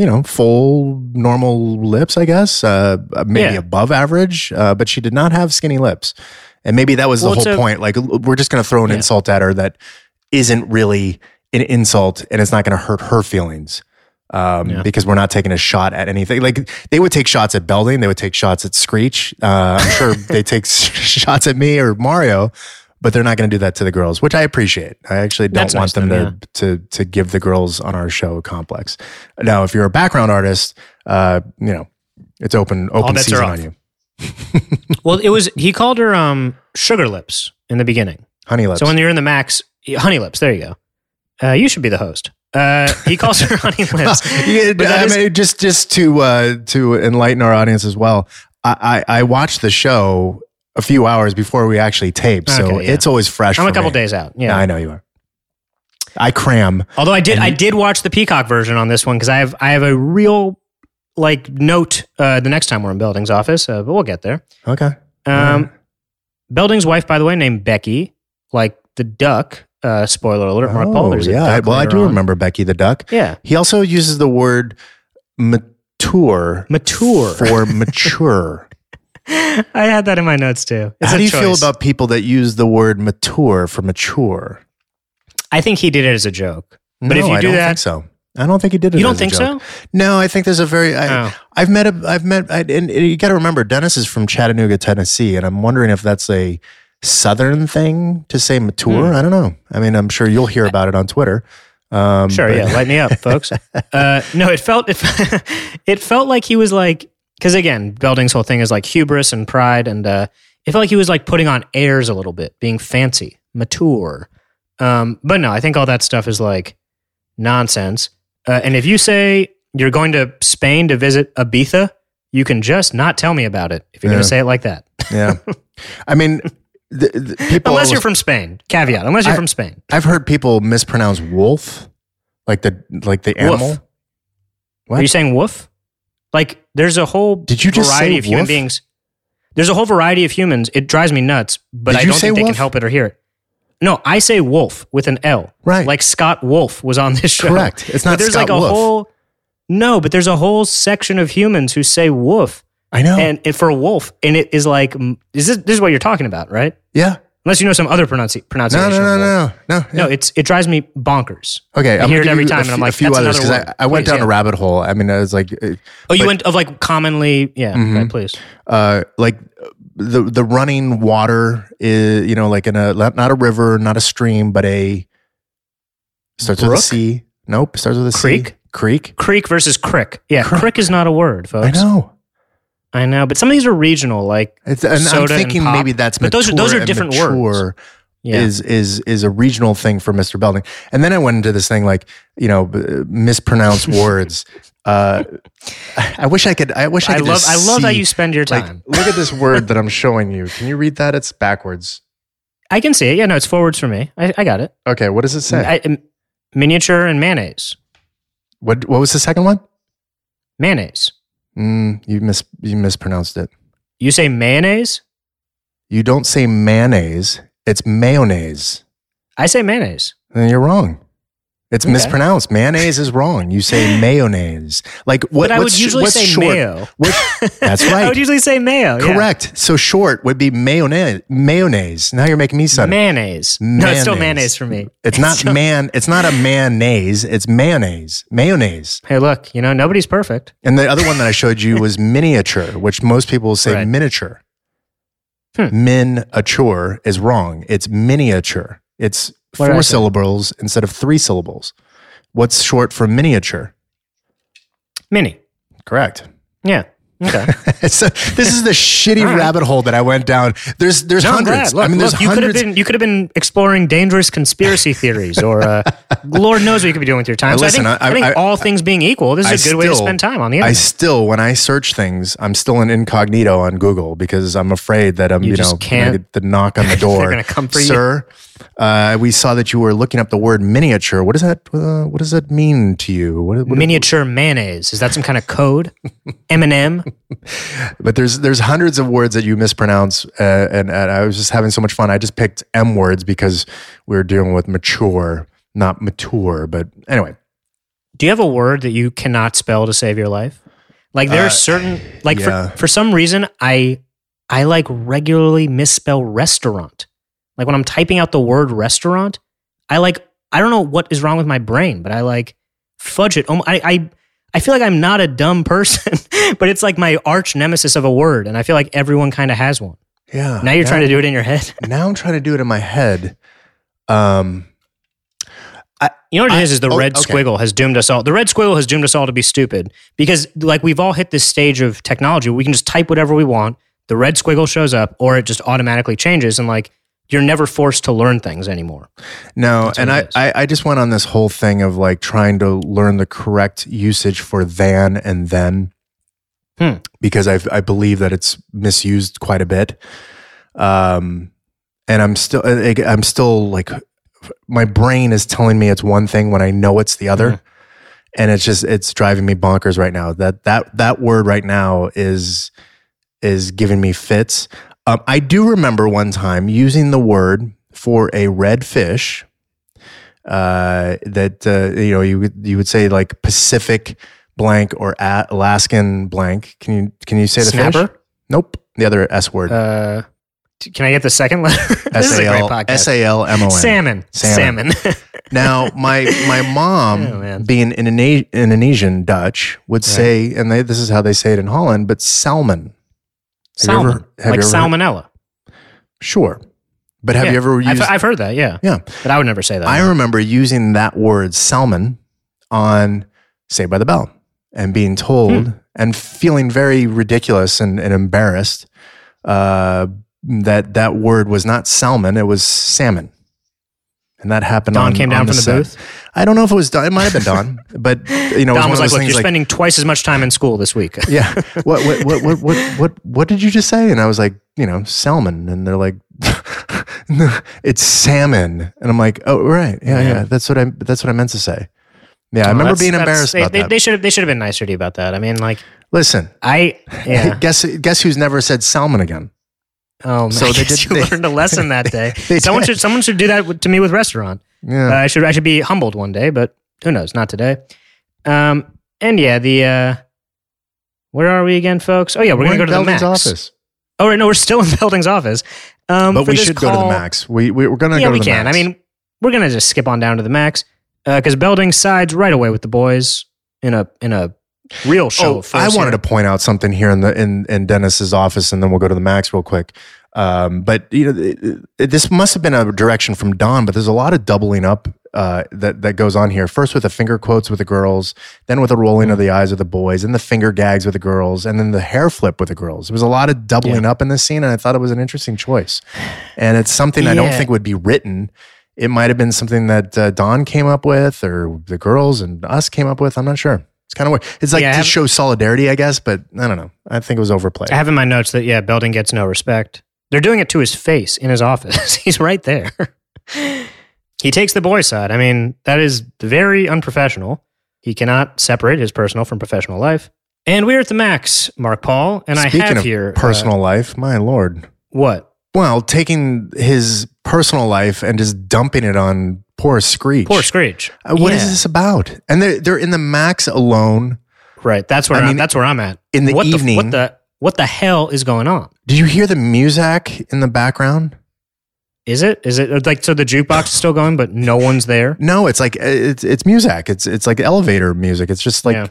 you know, full, normal lips, I guess, uh, maybe Yeah. above average, uh, but she did not have skinny lips. And maybe that was the whole a- point. Like, we're just going to throw an Yeah. insult at her that isn't really an insult and it's not going to hurt her feelings. Um, Yeah. because we're not taking a shot at anything. Like they would take shots at Belding, they would take shots at Screech. Uh, I'm sure they take shots at me or Mario, but they're not going to do that to the girls, which I appreciate. I actually don't That's want nice them of them, to, to to give the girls on our show a complex. Now, if you're a background artist, uh, you know it's open open season on you. well, it was he called her um sugar lips in the beginning. Honey lips. So when you're in the max, honey lips. There you go. Uh, you should be the host. Uh, he calls her honey lips. Yeah, But I is- mean, just just to uh, to enlighten our audience as well. I, I I watched the show a few hours before we actually taped, so Okay, yeah. it's always fresh. I'm a for couple me. days out. Yeah, I know you are. I cram. Although I did, I did watch the Peacock version on this one because I have, I have a real like note uh, the next time we're in Belding's office, uh, but we'll get there. Okay. Um, Belding's wife, by the way, named Becky, like the duck. Uh, spoiler alert, Mark Paul. There's a Oh, yeah. duck well, I later do on. remember Becky the duck. Yeah, He also uses the word mature mature. for mature. I had that in my notes too. It's How do you feel about people that use the word mature for mature? I think he did it as a joke. But if No, you I do don't that- think so. I don't think he did it. You don't think so? No, I think there's a very. I, Oh. I've met a. I've met. I, and you got to remember, Dennis is from Chattanooga, Tennessee, and I'm wondering if that's a Southern thing to say mature. Hmm. I don't know. I mean, I'm sure you'll hear about it on Twitter. Um, Sure, but- yeah, light me up, folks. Uh, no, it felt it, it felt like he was like because again, Belding's whole thing is like hubris and pride, and uh, it felt like he was like putting on airs a little bit, being fancy, mature. Um, but no, I think all that stuff is like nonsense. Uh, and if you say you're going to Spain to visit Ibiza, you can just not tell me about it if you're going to say it like that. Yeah, I mean, the, the people. unless you're from Spain. Caveat: unless you're I- from Spain. I've heard people mispronounce wolf, like the like the Woof. animal. What? Are you saying woof? Like there's a whole Did you just variety say of human woof? beings. There's a whole variety of humans. It drives me nuts, but Did I you don't say think they can help it or hear it. No, I say wolf with an L. Right. Like Scott Wolf was on this show. Correct. It's not But there's Scott like a Wolf. whole No, but there's a whole section of humans who say wolf. I know. And it, for a wolf, and it is like mm, is this this is what you're talking about, right? yeah. Unless you know some other pronunci- No, pronunciation. no, no, wolf. no, no. No, it's it drives me bonkers. Okay, I hear it every time, and I'm like, a few that's others because. I, I went down a rabbit hole. I mean, I was like, uh, Oh, you went of like commonly, yeah. Mhm. Okay, please. uh, like the the running water is you know like in a not a river, not a stream, but a starts with Brook? a C. Nope, starts with a C. Creek? Creek. Creek versus crick. Yeah, Crick. crick is not a word, folks. I know. I know, but some of these are regional, like It's, and I'm Soda and thinking pop. maybe that's But those are- those are different words. yeah. Is is is a regional thing for Mr. Belding. And then I went into this thing like you know mispronounced words. Uh, I wish I could. I wish I I love just I love how you spend your like. time. Look at this word that I'm showing you. Can you read that? It's backwards. I can see it. Yeah, no, it's forwards for me. I, I got it. Okay, what does it say? I, miniature and mayonnaise. what what was the second one? Mayonnaise. Mm, you mis you mispronounced it. You say mayonnaise? You don't say mayonnaise. It's mayonnaise. I say mayonnaise. Then you're wrong. It's Okay. mispronounced. Mayonnaise is wrong. You say mayonnaise. Like what? but I would what's, usually say short? mayo. What, that's right. I would usually say mayo. yeah. Correct. So short would be mayonnaise. Mayonnaise. Now you're making me sound. Mayonnaise. No, it's still Mayonnaise. mayonnaise for me. it's not still- man. It's not a mayonnaise. It's mayonnaise. Mayonnaise. Hey, look, you know, nobody's perfect. And the other one that I showed you was miniature, which most people say Right. miniature. Hmm. Miniature is wrong. It's miniature. It's What four syllables instead of three syllables. What's short for miniature? Mini. Correct. Yeah. Okay. so this is the shitty right. rabbit hole that I went down. There's there's No, hundreds. Look, I mean, there's look, you could have hundreds. been you could have been exploring dangerous conspiracy theories, or uh, Lord knows what you could be doing with your time. Now, so listen, I think, I- I, think I- all things being equal, this is a good way to spend time on the internet. I still, when I search things, I'm still in incognito on Google because I'm afraid that I'm, You you, know, can't- get the knock on the They're door. gonna come for you. Uh, we saw that you were looking up the word miniature. What does that? Uh, what does that mean to you? What, what, Miniature mayonnaise. Is that some kind of code? M&M? But there's there's hundreds of words that you mispronounce, uh, and, and I was just having so much fun. I just picked M words because we were dealing with mature, not mature. But anyway, Do you have a word that you cannot spell to save your life? Like there are certain like Uh, yeah. for, for some reason I I like regularly misspell restaurant. Like when I'm typing out the word restaurant, I like I don't know what is wrong with my brain, but I like fudge it. I I I feel like I'm not a dumb person, but it's like my arch nemesis of a word, and I feel like everyone kind of has one. yeah. Now you're trying to do it in your head. Now I'm trying to do it in my head. Um, I, You know what it I- is? Is the oh, red okay. squiggle has doomed us all. The red squiggle has doomed us all to be stupid because, like, we've all hit this stage of technology. where We can just type whatever we want. The red squiggle shows up, or it just automatically changes, and like you're never forced to learn things anymore. No, and I. I, I just went on this whole thing of like trying to learn the correct usage for than and then Hmm. because I I believe that it's misused quite a bit. Um, and I'm still I'm still like my brain is telling me it's one thing when I know it's the other. Mm-hmm. And it's just it's driving me bonkers right now. That that that word right now is is giving me fits. Um, I do remember one time using the word for a red fish. Uh, that uh, you know you would you would say like Pacific blank or Alaskan blank. Can you can you say the fish? Snapper? Nope, the other S word. Uh, can I get the second letter? is a podcast. S A L M O N. Salmon. Salmon. Salmon. Now, my my mom, Oh, being Indone- Indonesian Dutch, would say, and they, this is how they say it in Holland, but salmon. Salmon. ever- like ever- salmonella. Sure, but have Yeah. you ever used? I've, I've heard that. Yeah. yeah, But I would never say that. I remember using that word salmon on Saved by the Bell and being told Hmm. and feeling very ridiculous and, and embarrassed uh, that that word was not salmon, it was salmon. And that happened Don on, came down from the set. booth? I don't know if it was Don. It might have been Don, but you know, it was Don was of like, "Look, you're like, spending twice as much time in school this week." yeah, what, what, what, what, what, what, what did you just say? And I was like, you know, salmon. And they're like, no, it's salmon. And I'm like, oh, right. Yeah, yeah. Yeah. That's what I, that's what I meant to say. Yeah. I oh, remember being embarrassed they, about they, that. They should have. They should have been nicer to you about that. I mean, like Listen, I. Yeah. guess, guess who's never said salmon again? Oh, man. So they did- you they- learned a lesson that day. Someone did. should. Someone should do that to me with restaurant. Yeah. Uh, I should. I should be humbled one day, but who knows? Not today. Um. And yeah, the. uh Where are we again, folks? Oh yeah, we're, in gonna go to the Max. office. Oh right, no, we're still in Belding's office. Um, But we should go to the max. We, we, we're going to yeah, go to we the can. max. I mean, we're gonna just skip on down to the max because Belding sides right away with the boys in a in a real show. Oh, I wanted here. to point out something here in the in in Dennis's office, and then we'll go to the Max real quick. Um, but you know, it- it- this must have been a direction from Don, but there's a lot of doubling up uh, that that goes on here. First with the finger quotes with the girls, then with the rolling of the eyes with the boys, and the finger gags with the girls, and then the hair flip with the girls. There was a lot of doubling up in this scene, and I thought it was an interesting choice. And it's something I don't think would be written. It might have been something that uh, Don came up with, or the girls and us came up with. I'm not sure. It's kind of weird. It's like Yeah, to show solidarity, I guess, but I don't know. I think it was overplayed. I have in my notes that yeah, Belding gets no respect. They're doing it to his face in his office. He's right there. he takes the boy side. I mean, that is very unprofessional. He cannot separate his personal from professional life. And we're at the max, Mark Paul, and Speaking I have of here uh, personal life, my lord. what Well, taking his personal life and just dumping it on poor Screech. poor Screech. Uh, What is Yeah. this about? And they're they're in the Max alone. Right, that's where I I mean, that's where I'm at. in the what evening- what the what the hell is going on? Did you hear the music in the background? Is it? Is it like so? The jukebox is still going, but no one's there. No, it's like uh, it's it's music. It's it's like elevator music. It's just like Yeah.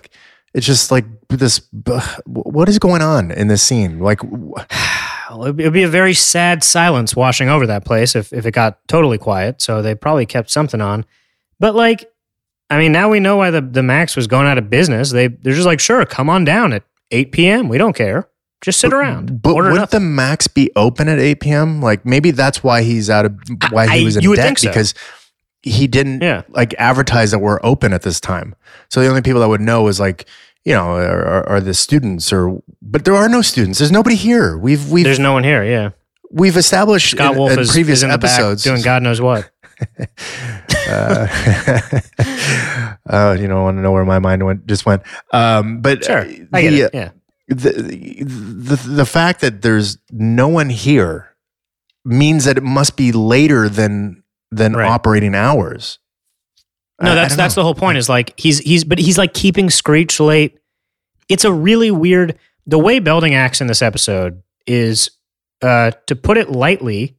it's just like this. What is going on in this scene? Like, Well, It'd be- a very sad silence washing over that place if, if it got totally quiet. So they probably kept something on. But like, I mean, now we know why the, the Max was going out of business. They they're just like, sure, come on down at 8 p.m. We don't care. Just sit around. But wouldn't the max be open at 8 p.m.? Like maybe that's why he's out of why he was in would debt so. because he didn't Yeah. like advertise that we're open at this time. So the only people that would know is like you know are, are, are the students or but there are no students. There's nobody here. We've we've There's no one here. Yeah. we've established Scott in, Wolf in is, previous is in the episodes back doing God knows what. uh, uh, you know, I want to know where my mind went, just went. Um, but Sure, uh, I get the, it. Yeah, the, the the fact that there's no one here means that it must be later than than Right. operating hours. no, I- that's that's know. the whole point. Is like he's he's but he's like keeping Screech late. It's a really weird. The way Belding acts in this episode is, uh, to put it lightly,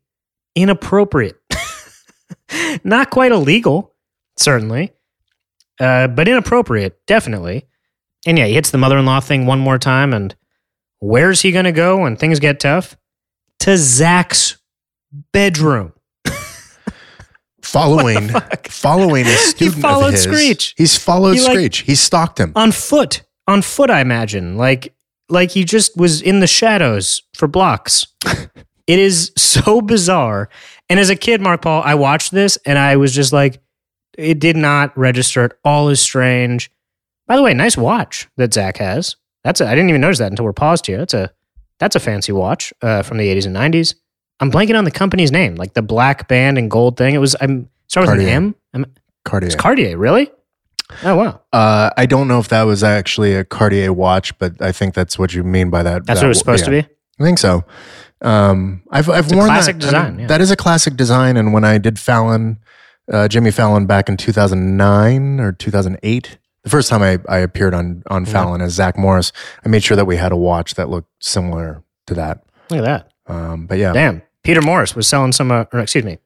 inappropriate. Not quite illegal, certainly, uh, but inappropriate, definitely. And yeah, he hits the mother-in-law thing one more time. And where's he going to go when things get tough? To Zack's bedroom. following following a student followed of his. Screech. He's followed He, like- Screech. He's stalked him. on foot on foot i imagine like like he just was in the shadows for blocks it is so bizarre and as a kid mark paul i watched this and i was just like it did not register at all as strange by the way nice watch that zack has that's a, i didn't even notice that until we're paused here that's a that's a fancy watch uh, from the 80s and 90s i'm blanking on the company's name like the black band and gold thing it was i'm start with an Cartier. m I'm, Cartier. it's cartier really oh wow uh, I don't know if that was actually a Cartier watch, but I think that's what you mean by that. that's that- what it was supposed yeah. to be I think so. Um, I've I've a worn classic that. design, I mean, yeah. That is a classic design. And when I did Fallon, uh, Jimmy Fallon back in 2009 or 2008, the first time I, I appeared on on Fallon as Zack Morris, I made sure that we had a watch that looked similar to that. look at that Um, but yeah, Damn. Peter Morris was selling some, uh, or excuse me,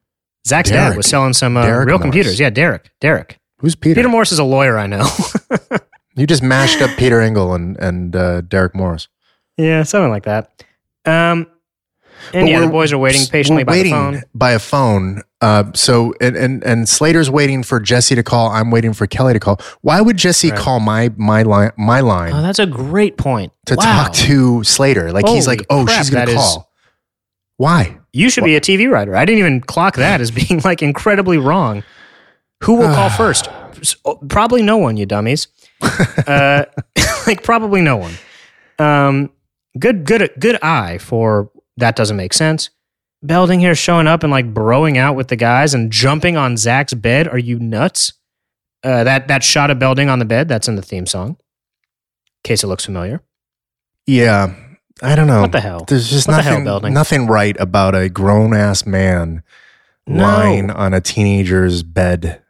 Zack's dad was selling some uh, real Morris. computers. Yeah, Derek. Derek. who's Peter? Peter Morris is a lawyer I know. You just mashed up Peter Engel and and uh, Derek Morris. yeah, something like that. Um, and But yeah, the boys are waiting patiently by waiting phone. by a phone. Uh, so and, and and Slater's waiting for Jesse to call. I'm waiting for Kelly to call. Why would Jesse Right. call my my line my line Oh, that's a great point. to Wow. talk to Slater? Like he's like, oh, crap, she's gonna that is- call. Why? You should be a TV writer. I didn't even clock that as being like incredibly wrong. Who will call first? Oh, Probably no one, you dummies. uh, like probably no one. Um, good, good, good eye for that. Doesn't make sense. Belding here showing up and like broing out with the guys and jumping on Zack's bed. Are you nuts? Uh, that that shot of Belding on the bed. That's in the theme song. In case it looks familiar. Yeah, I don't know. What the hell? There's just What hell, nothing Belding? nothing right about a grown ass man No. lying on a teenager's bed.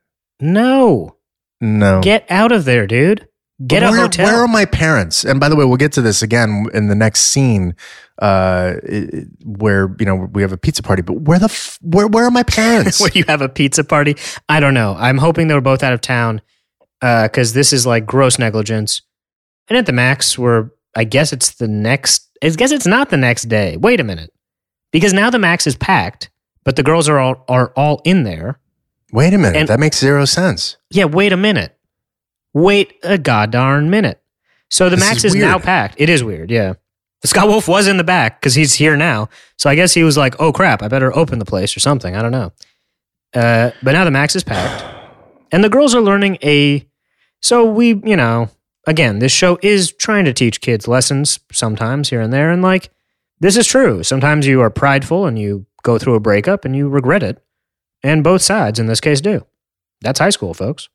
No, No. get out of there, dude. Get But a where, hotel. Where are my parents? And by the way, we'll get to this again in the next scene, uh, where you know we have a pizza party. But where the f- where where are my parents? where you have a pizza party. I don't know. I'm hoping they were both out of town because this is like gross negligence. And at the max, we're I guess it's the next. I guess it's not the next day. Wait a minute, because now the max is packed, but the girls are all are all in there. Wait a minute, And- that makes zero sense. Yeah, wait a minute. Wait a goddamn minute. So the This max is is, now packed. It is weird, yeah. Scott Wolf was in the back because he's here now. So I guess he was like, oh crap, I better open the place or something. I don't know. Uh, but now the max is packed. And the girls are learning a. So we, you know, again, this show is trying to teach kids lessons sometimes here and there. And like, this is true. Sometimes you are prideful and you go through a breakup and you regret it. And both sides in this case do. That's high school, folks.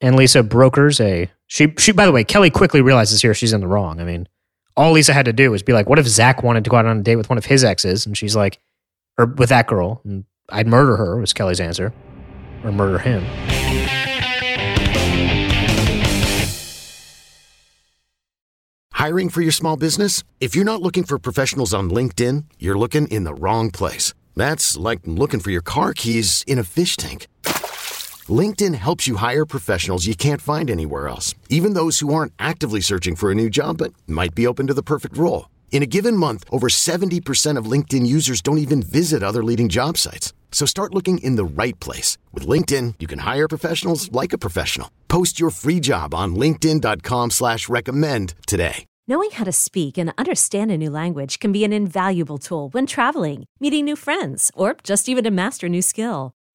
And Lisa brokers a she she by the way, Kelly quickly realizes here she's in the wrong. I mean, all Lisa had to do was be like, what if Zack wanted to go out on a date with one of his exes? And she's like, or with that girl, and I'd murder her was Kelly's answer. Or murder him. Hiring for your small business? If you're not looking for professionals on LinkedIn, you're looking in the wrong place. That's like looking for your car keys in a fish tank. LinkedIn helps you hire professionals you can't find anywhere else, even those who aren't actively searching for a new job but might be open to the perfect role. In a given month, over 70% of LinkedIn users don't even visit other leading job sites. So start looking in the right place. With LinkedIn, you can hire professionals like a professional. Post your free job on linkedin.com slash recommend today. Knowing how to speak and understand a new language can be an invaluable tool when traveling, meeting new friends, or just even to master a new skill.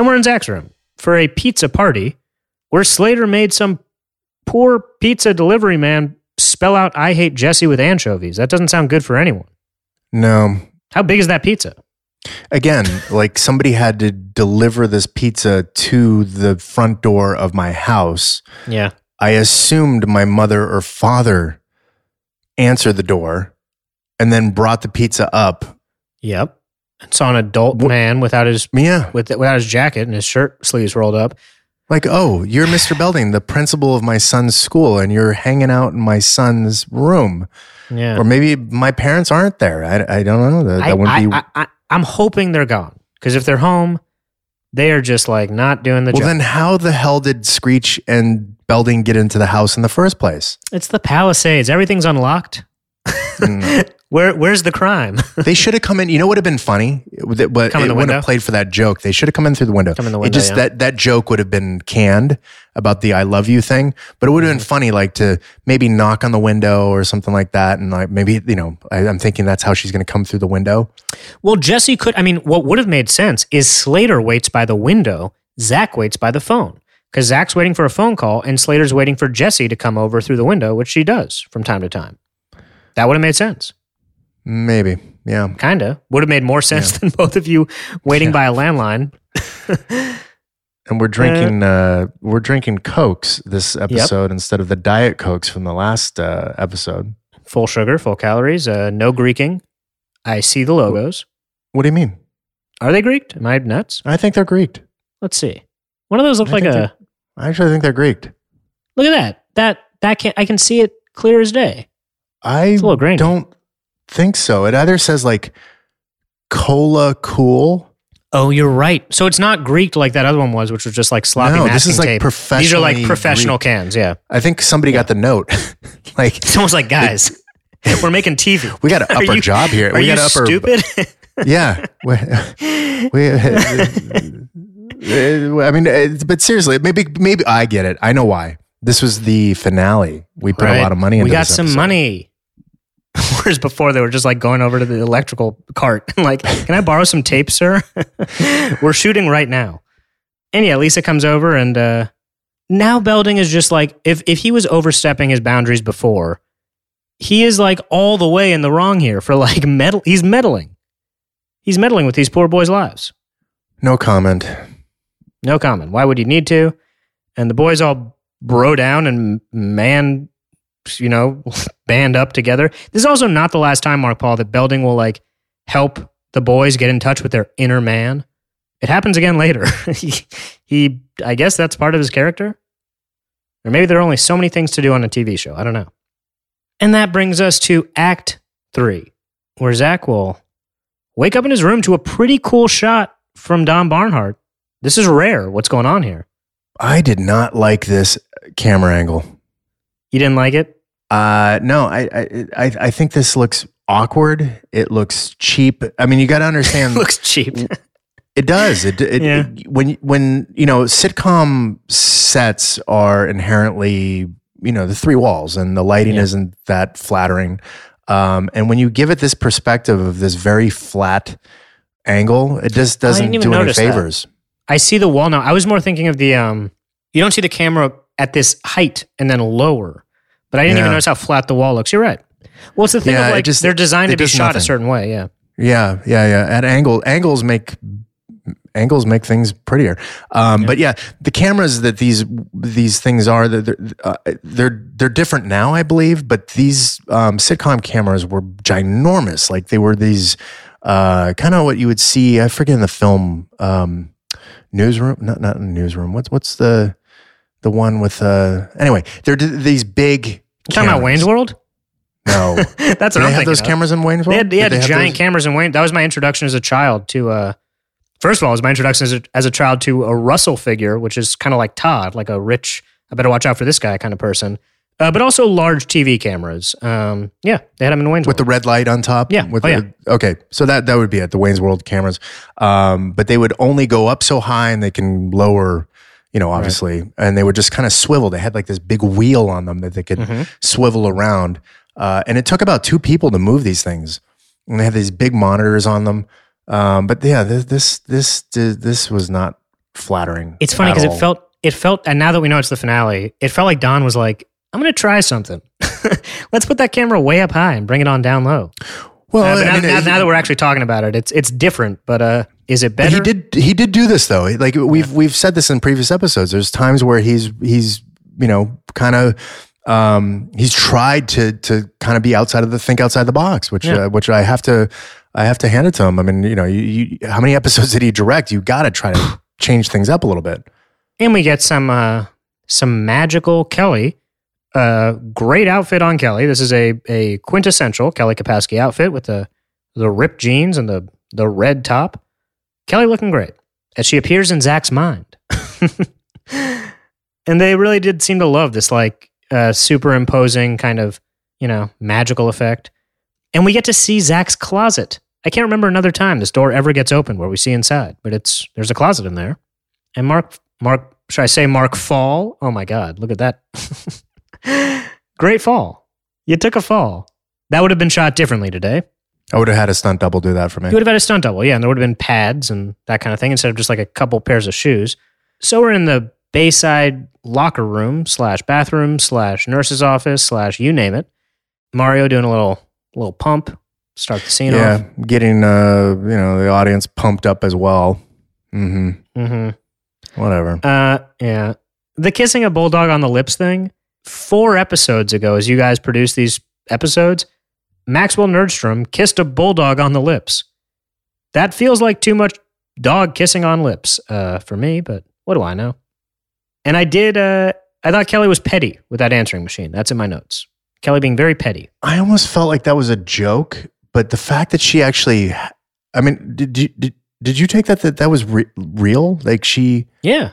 And we're in Zack's room for a pizza party where Slater made some poor pizza delivery man spell out I hate Jesse with anchovies. That doesn't sound good for anyone. No. How big is that pizza? Again, like somebody had to deliver this pizza to the front door of my house. Yeah. I assumed my mother or father answered the door and then brought the pizza up. Yep. Saw an adult man without his Yeah. with without his jacket and his shirt sleeves rolled up. Like, oh, you're Mr. Belding, the principal of my son's school, and you're hanging out in my son's room. Yeah. Or maybe my parents aren't there. I, I don't know. That, that I, wouldn't be. I, I, I, am hoping they're gone because if they're home, they are just like not doing the well, job. then how the hell did Screech and Belding get into the house in the first place? it's the Palisades. Everything's unlocked. Mm. Where where's the crime? they should have come in. You know what would have been funny? That- But Come in it the wouldn't have played for that joke. They should have come in through the window. Come in the It window, just yeah. that that joke would have been canned about the "I love you" thing. But it would have been Mm-hmm. funny, like to maybe knock on the window or something like that, and like maybe you know, I, I'm thinking that's how she's going to come through the window. well, Jesse could. I mean, what would have made sense is Slater waits by the window. Zack waits by the phone because Zack's waiting for a phone call and Slater's waiting for Jesse to come over through the window, which she does from time to time. That would have made sense. Maybe, yeah. Kinda would have made more sense than both of you waiting by a landline. And we're drinking uh, we're drinking cokes this episode instead of the diet cokes from the last uh, episode. Full sugar, full calories, uh, no Greeking. I see the logos. What do you mean? Are they Greeked? Am I nuts? I think they're Greeked. Let's see. One of those look I like a. I actually think they're Greeked. Look at that. That that can I can see it clear as day. I It's a little grainy. don't think so. It either says like cola cool. Oh, you're right. So it's not Greek like that other one was, which was just like sloppy No, masking this is like tape. These are like professional Greeked. cans. Yeah, I think somebody got the note. like it's almost like guys, we're making TV. we got to Are up our you- job here. Are we you got to up stupid? yeah. We, we, I mean, uh, but seriously, maybe maybe I get it. I know why. This was the finale. We put a lot of money into We got some money. Whereas before they were just like going over to the electrical cart and like, can I borrow some tape, sir? we're shooting right now. And yeah, Lisa comes over and uh now Belding is just like if if he was overstepping his boundaries before, he is like all the way in the wrong here for like meddle he's meddling. He's meddling with these poor boys' lives. No comment. No comment. Why would you need to? And the boys all bro down and man, you know, band up together. This is also not the last time, Mark Paul, that Belding will like help the boys get in touch with their inner man. It happens again later. he, he, I guess that's part of his character. Or maybe there are only so many things to do on a TV show. I don't know. And that brings us to Act Three, where Zack will wake up in his room to a pretty cool shot from Don Barnhart. This is rare. What's going on here? I did not like this camera angle. You didn't like it? Uh, no, I, I, I, I think this looks awkward. It looks cheap. I mean, you got to understand. Looks cheap. It does. It, it, Yeah. it- when when you know sitcom sets are inherently you know the three walls and the lighting Yeah. isn't that flattering. Um, and when you give it this perspective of this very flat angle, it just doesn't do any notice that. favors. I see the wall now. I was more thinking of the um. You don't see the camera at this height and then lower, but I didn't even notice how flat the wall looks. You're right. Well, it's the thing Yeah, of like just- they're designed to be shot a certain way. Yeah. Yeah, yeah, yeah. At angle angles make angles make things prettier. Um, But yeah, the cameras that these these things are they're uh, they're they're different now, I believe. But these um, sitcom cameras were ginormous. Like they were these uh, kind of what you would see. I forget in the film um, newsroom, not not in the newsroom. What's what's the the one with uh anyway? They're d- these big. Talking about. Wayne's World? No, That's what they I'm have thinking those of. cameras in Wayne's World? They had, they Did had have giant those? cameras in Wayne. That was my introduction as a child to. Uh, first of all, it was my introduction as a, as a child to a Russell figure, which is kind of like Todd, like a rich. I better watch out for this guy kind of person. Uh, but also large TV cameras. Um, yeah, they had them in Wayne's with the World. red light on top. Yeah. With Oh, the, Okay. So that that would be it. The Wayne's World cameras, um, but they would only go up so high, and they can lower. You know, obviously, and they would just kind of swivel. They had like this big wheel on them that they could Mm-hmm. swivel around, uh, and it took about two people to move these things. And they had these big monitors on them. Um, but yeah, this this this this was not flattering. It's funny because it felt it felt, and now that we know it's the finale, it felt like Don was like, "I'm going to try something. Let's put that camera way up high and bring it on down low." Well. Uh, I now, mean, now, now that we're actually talking about it, it's it's different. But uh, is it better? he did he did do this though. Like we've we've said this in previous episodes. There's times where he's he's you know kind of um, he's tried to to kind of be outside of the think outside the box, which Yeah. uh, which I have to I have to hand it to him. I mean, you know, you, you, how many episodes did he direct? You got to try to change things up a little bit. And we get some uh, some magical Kelly. Uh, great outfit on Kelly. This is a a quintessential Kelly Kapowski outfit with the the ripped jeans and the the red top. Kelly looking great as she appears in Zack's mind. and they really did seem to love this like uh, superimposing kind of you know magical effect. And we get to see Zack's closet. I can't remember another time this door ever gets opened where we see inside, but it's there's a closet in there. And Mark, Mark, should I say Mark Fall? Oh my God, look at that. Great fall. You took a fall. That would have been shot differently today. I would have had a stunt double do that for me. You would have had a stunt double, yeah, and there would have been pads and that kind of thing instead of just like a couple pairs of shoes. So we're in the Bayside locker room slash bathroom slash nurse's office slash you name it. Mario doing a little little pump, start the scene Yeah, off. getting uh you know the audience pumped up as well. Mm-hmm. Mm-hmm. Whatever. Uh, yeah. The kissing a bulldog on the lips thing. Four episodes ago, as you guys produced these episodes, Maxwell Nerdstrom kissed a bulldog on the lips. That feels like too much dog kissing on lips uh, for me, but what do I know? And I did. Uh, I thought Kelly was petty with that answering machine. That's in my notes. Kelly being very petty. I almost felt like that was a joke, but the fact that she actually, I mean, did you did, did you take that that that was re- real? Like she, Yeah.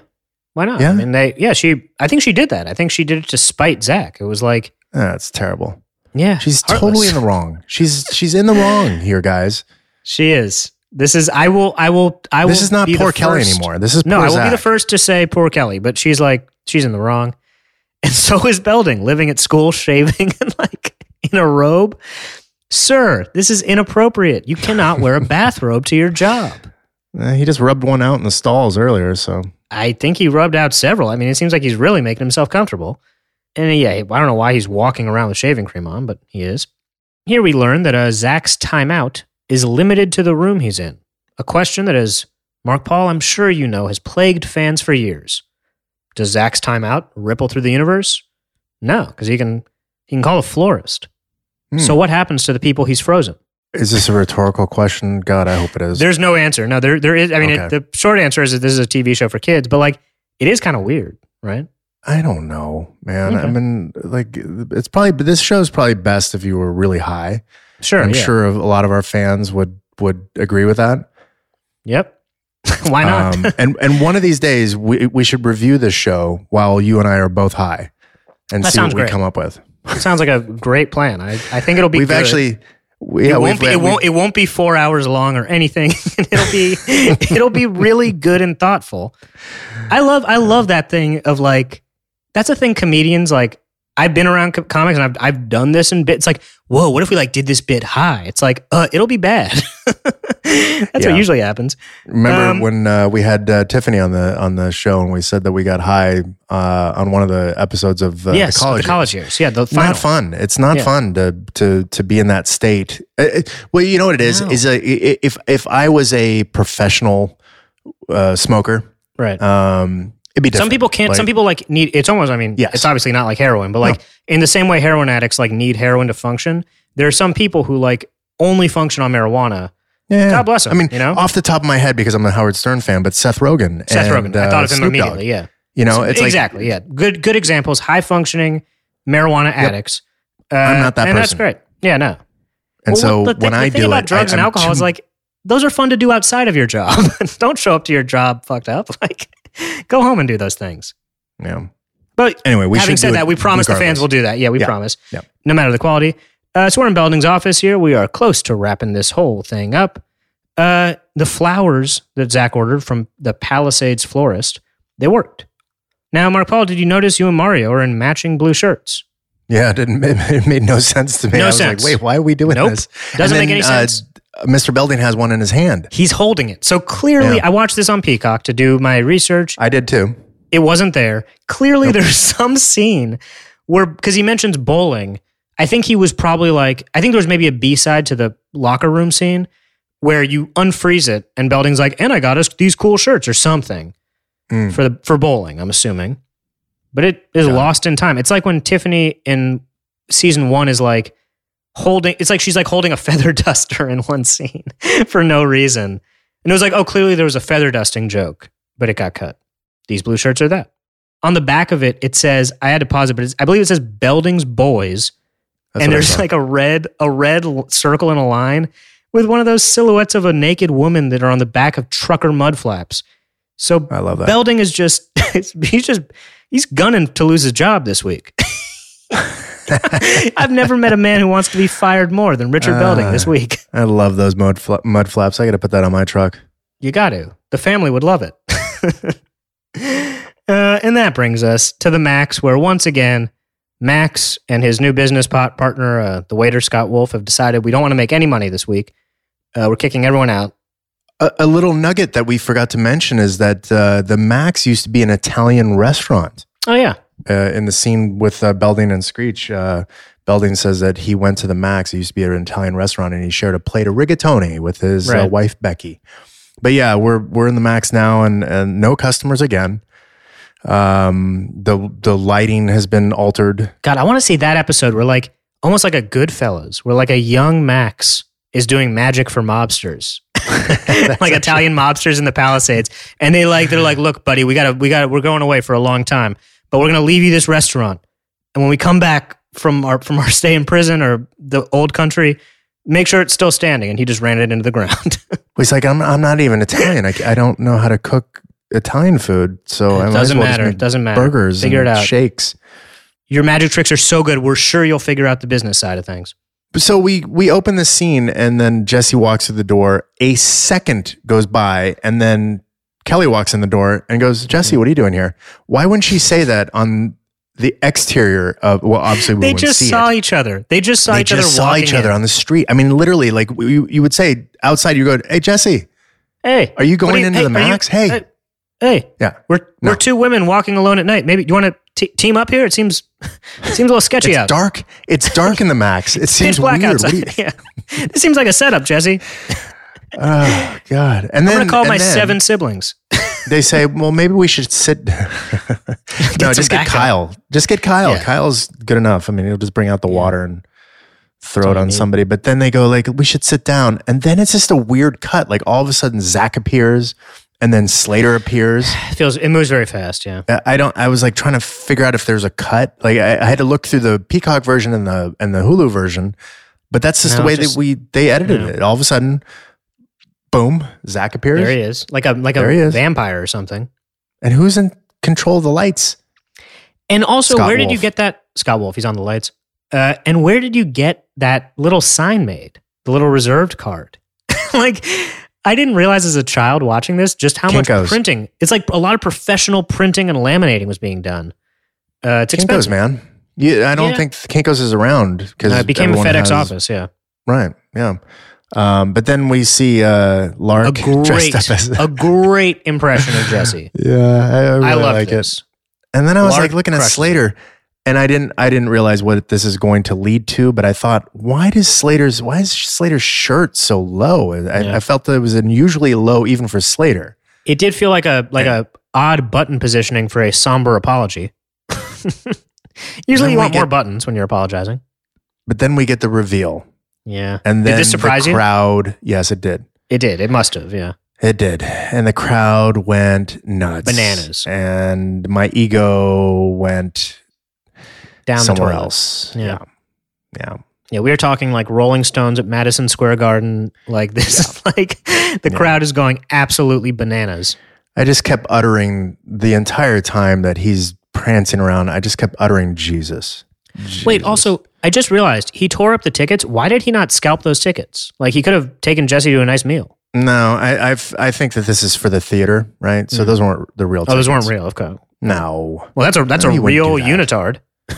Why not? Yeah? I mean, they. Yeah, she. I think she did that. I think she did it to spite Zack. It was like, that's terrible. yeah, She's heartless. totally in the wrong. She's she's in the wrong here, guys. She is. This is. I will. I will. I will. This is not poor Kelly first- anymore. This is No, I will be the first to say poor Kelly, but she's like she's in the wrong, and so is Belding, living at school, shaving and like in a robe. Sir, this is inappropriate. You cannot wear a bathrobe to your job. Eh, he just rubbed one out in the stalls earlier, so I think he rubbed out several. I mean, it seems like he's really making himself comfortable. And yeah, I don't know why he's walking around with shaving cream on, but he is. Here we learn that uh, Zack's timeout is limited to the room he's in. A question that, as Mark Paul, I'm sure you know, has plagued fans for years. Does Zack's timeout ripple through the universe? No, because he can he can call a florist. Hmm. So what happens to the people he's frozen? Is this a rhetorical question? God, I hope it is. There's no answer. No, there there is. I mean, it, the short answer is that this is a TV show for kids, but like it is kind of weird, right? I don't know, man. I mean, like it's probably this show is probably best if you were really high. Sure, I'm yeah. sure a lot of our fans would would agree with that. Yep. Why not? Um, and and one of these days we we should review this show while you and I are both high, and That see what we great. come up with. it sounds like a great plan. I, I think it'll be. We've good. actually, we, it won't be. It won't. It won't be four hours long or anything. it'll be. it'll be really good and thoughtful. I love. I love that thing of like. That's a thing comedians like. I've been around co- comics and I've I've done this in bits. It's like, whoa, what if we like did this bit high? It's like, uh, it'll be bad. That's Yeah. what usually happens. Remember Um, when uh, we had uh, Tiffany on the on the show and we said that we got high uh, on one of the episodes of uh, yes, the college. the college years. Yeah, the It's final. not fun. It's not Yeah. fun to to to be in that state. Uh, uh, well, you know what it is No. is a if if I was a professional uh, smoker. Right. Um, it'd be different. some people can't. Like, some people like need. It's almost. I mean, Yes. it's obviously not like heroin, but like in the same way heroin addicts like need heroin to function. There are some people who like only function on marijuana. Yeah. God bless them. I mean, you know? off the top of my head, because I'm a Howard Stern fan, but Seth Rogen. Seth and, Rogen. I uh, thought of him Snoop Dogg. immediately. Yeah. You know, it's like exactly. yeah. Good. Good examples. High functioning marijuana addicts. Uh, I'm not that and That's great. Yeah. No. And Well, so the, when the I do about it, drugs I, and alcohol is like those are fun to do outside of your job. Don't show up to your job fucked up. Like, go home and do those things. yeah. But Anyway, we having said that, we promise the fans regardless. will do that. Yeah, we Yeah. promise. Yeah. No matter the quality. Uh, so we're in Belding's office here. We are close to wrapping this whole thing up. Uh, the flowers that Zack ordered from the Palisades florist, they worked. Now, Mark Paul, did you notice you and Mario are in matching blue shirts? Yeah, it didn't. It made no sense to me. No I was sense. like, wait, why are we doing Nope. this? Doesn't And make any sense. Uh, Mr. Belding has one in his hand. He's holding it. So clearly, Yeah. I watched this on Peacock to do my research. I did too. it wasn't there. Clearly, there's some scene where because he mentions bowling. I think he was probably like I think there was maybe a B side to the locker room scene where you unfreeze it and Belding's like, and I got us these cool shirts or something Mm. for the for bowling. I'm assuming, but it is lost in time. It's like when Tiffany in season one is like holding. It's like she's like holding a feather duster in one scene for no reason, and it was like, oh, clearly there was a feather dusting joke, but it got cut. These blue shirts are that. On the back of it, it says, I had to pause it, but it's, I believe it says Belding's Boys. That's and there's like a red, a red circle and a line with one of those silhouettes of a naked woman that are on the back of trucker mud flaps. So I love that. Belding is just, he's just, he's gunning to lose his job this week. I've never met a man who wants to be fired more than Richard Belding this Uh, week. I love those mud fla- mud flaps. I got to put that on my truck. You got to. The family would love it. uh, and that brings us to the Max, where once again, Max and his new business pot partner, uh, the waiter Scott Wolf, have decided we don't want to make any money this week. Uh, we're kicking everyone out. A, a little nugget that we forgot to mention is that uh, the Max used to be an Italian restaurant. Oh yeah, Uh, in the scene with uh, Belding and Screech, uh, Belding says that he went to the Max. It used to be an Italian restaurant, and he shared a plate of rigatoni with his uh, Right. wife Becky. But yeah, we're we're in the Max now, and, and no customers again. Um, the the lighting has been altered. God, I want to see that episode where like almost like a Goodfellas, where like a young Max is doing magic for mobsters, like Italian mobsters in the Palisades, and they like they're like, look, buddy, we gotta we gotta we're going away for a long time, but we're gonna leave you this restaurant, and when we come back from our from our stay in prison or the old country, make sure it's still standing. And he just ran it into the ground. He's like, I'm I'm not even Italian. I, I don't know how to cook Italian food, so I doesn't well matter. make Doesn't matter. Burgers, Figure it out. Shakes. Your magic tricks are so good. We're sure you'll figure out the business side of things. So we we open the scene, and then Jesse walks through the door. A second goes by, and then Kelly walks in the door and goes, "Jesse, what are you doing here? Why wouldn't she say that on the exterior of? Well, obviously we They just saw it. each other. They just saw each other. they each just other. saw each other in. on the street. I mean, literally, like you, you would say outside, you go, "Hey, Jesse, Hey, Are you going into the are you- Max? Hey. hey, hey, yeah, we're No. we're two women walking alone at night. Maybe you want to t- team up here? It seems it seems a little sketchy it's out. dark. It's dark in the Max. It seems black weird. Outside. you- yeah, this seems like a setup, Jesse. Oh God! And then I'm gonna call my seven siblings. They say, well, maybe we should sit. no, just get. Kyle. Just get Kyle. Yeah. Kyle's good enough. I mean, he'll just bring out the water and throw it on somebody. But then they go like, we should sit down, and then it's just a weird cut. Like all of a sudden, Zack appears, and then Slater appears. It feels it moves very fast. Yeah, I- I don't. I was like trying to figure out if there's a cut. Like I, I had to look through the Peacock version and the and the Hulu version, but that's just No, the way just- that we they edited it. All of a sudden, boom, Zack appears. there he is, like a like There a vampire or something. And who's in control of the lights? And also, Scott where did you get that? Scott Wolf, he's on the lights. Uh, and where did you get that little sign made? The little reserved card? like, I didn't realize as a child watching this just how much printing. It's like a lot of professional printing and laminating was being done. Uh, it's Kinko's, expensive. man. Yeah, I don't Yeah. think Kinko's is around because Uh, it became a FedEx office. Yeah, Right. Yeah. Um, but then we see uh, Lark a dressed great, up as a great impression of Jesse. yeah. I, I really I love like this. it. And then I was Lark like looking at. Slater, and I didn't I didn't realize what this is going to lead to. But I thought, why does Slater's why is Slater's shirt so low? I, Yeah. I felt that it was unusually low even for Slater. It did feel like a like a odd button positioning for a somber apology. Usually, you want more buttons when you're apologizing. But then we get the reveal. Yeah, And then did this surprise the you? crowd, yes, it did. It did. It must have. Yeah. It did. And the crowd went nuts. Bananas. And my ego went Down somewhere else. Yeah. Yeah. Yeah. Yeah, we were talking like Rolling Stones at Madison Square Garden. Like this is like the crowd is going absolutely bananas. I just kept uttering the entire time that he's prancing around. I just kept uttering Jesus. Wait, also, I just realized he tore up the tickets. Why did he not scalp those tickets? Like he could have taken Jesse to a nice meal. No, I I've, I think that this is for the theater, right? So those weren't the real Mm-hmm. Oh, those weren't tickets. real. Okay. No. Well, that's a that's No, a real unitard.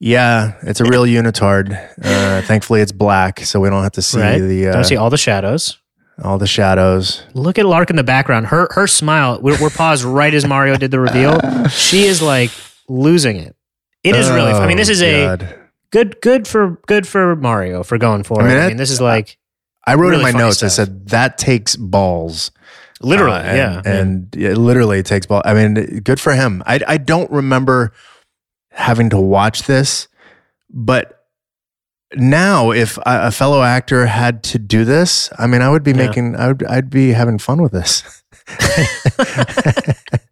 Yeah, it's a real unitard. Uh, thankfully, it's black, so we don't have to see right? the uh, Don't see all the shadows. all the shadows. Look at Lark in the background. Her her smile. We're, we're paused right as Mario did the reveal. She is like losing it. It is really. I mean, this is Oh, a good good for good for Mario for going for I it. I that- mean, this is like I wrote really in my funny notes. I stuff. said that takes balls. literally, Uh, and, yeah. and it literally takes balls. I mean, good for him. I I don't remember having to watch this, but now if a, a fellow actor had to do this, I mean, I would be Yeah. making. I would. I'd be having fun with this.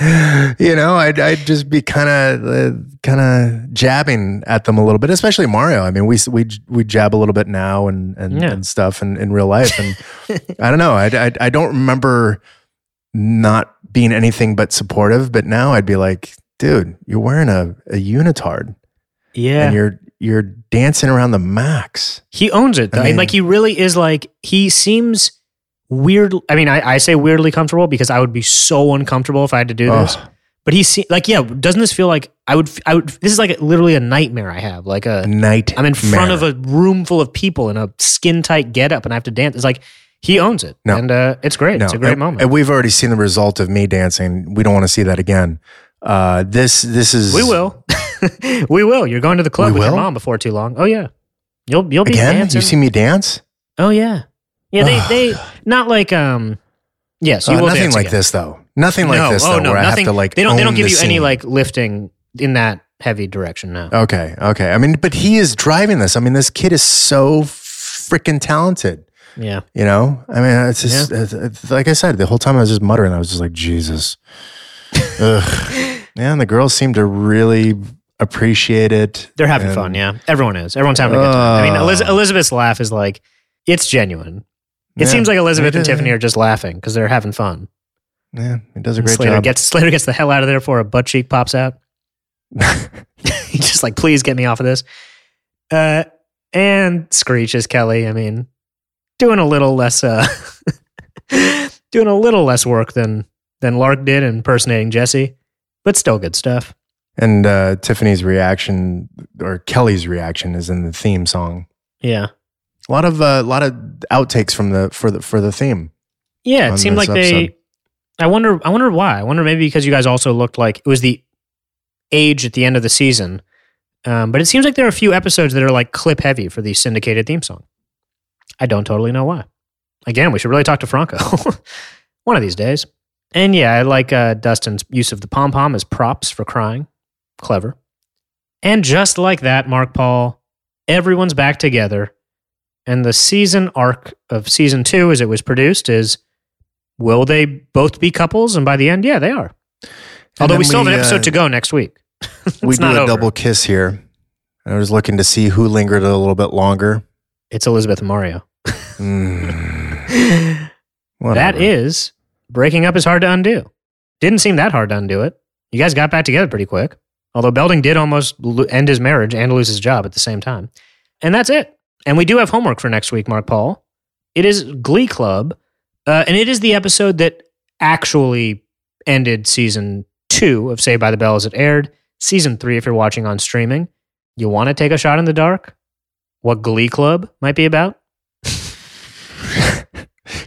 you know, I'd, I'd just be kind of, uh, kind of jabbing at them a little bit, especially Mario. I mean, we we we jab a little bit now and and, Yeah. and stuff in, in real life, and I don't know. I, I I don't remember not being anything but supportive, but now I'd be like, dude, you're wearing a, a unitard yeah. and you're you're dancing around the max. He owns it. Though. I mean- like he really is. Like he seems weird. I mean, I, I say weirdly comfortable because I would be so uncomfortable if I had to do this. Ugh. But he's se- like yeah. Doesn't this feel like I would? I would. This is like literally a nightmare I have. Like a Night. I'm in front of a room full of people in a skin tight getup and I have to dance. It's like he owns it. No. And uh, it's great. It's a great and, moment. And we've already seen the result of me dancing. We don't want to see that again. Uh, this this is we will. we will. You're going to the club We with your will? mom before too long. Oh yeah. You'll you'll be again. dancing. You see me dance? oh yeah. Yeah, they they not like um yes, you Uh, will nothing like again. this though. Nothing like no, this oh though. no, where nothing. I have to like they don't they don't give the you any like lifting in that heavy direction now. Okay, okay. I mean, but he is driving this. I mean, this kid is so freaking talented. Yeah. You know, I mean, it's just it's, it's- like I said. The whole time I was just muttering. I was just like, Jesus. Ugh. Yeah, and the girls seem to really appreciate it. They're having And- fun, yeah. Everyone is. Everyone's having a good time. I mean. Eliz- Elizabeth's laugh is like it's genuine. It Yeah, seems like Elizabeth and. Tiffany are just laughing because they're having fun. Yeah, he does a great Slater job. gets Slater gets the hell out of there before a butt cheek pops out. He's just like, please get me off of this. Uh, and Screech is Kelly. I mean, doing a little less, uh, doing a little less work than than Lark did impersonating Jesse, but still good stuff. and uh, Tiffany's reaction or Kelly's reaction is in the theme song. Yeah, A lot of a uh, lot of outtakes from the for the for the theme. yeah. It seemed like they. I wonder. I wonder why. I wonder maybe because you guys also looked like it was the age at the end of the season. Um, but it seems like there are a few episodes that are like clip heavy for the syndicated theme song. I don't totally know why. Again, we should really talk to Franco one of these days. And yeah, I like uh, Dustin's use of the pom pom as props for crying. Clever. And just like that, Mark Paul, everyone's back together. And the season arc of season two, as it was produced, is will they both be couples? And by the end, yeah, they are. Although then we still have an episode uh, to go next week. we do a over. double kiss here. I was looking to see who lingered a little bit longer. It's Elizabeth and Mario. Mm, that is breaking up is hard to undo. Didn't seem that hard to undo it. You guys got back together pretty quick. Although Belding did almost end his marriage and lose his job at the same time. And that's it. And we do have homework for next week, Mark Paul. It is Glee Club, uh, and it is the episode that actually ended season two of Saved by the Bell as it aired. Season three, if you're watching on streaming. You want to take a shot in the dark? What Glee Club might be about?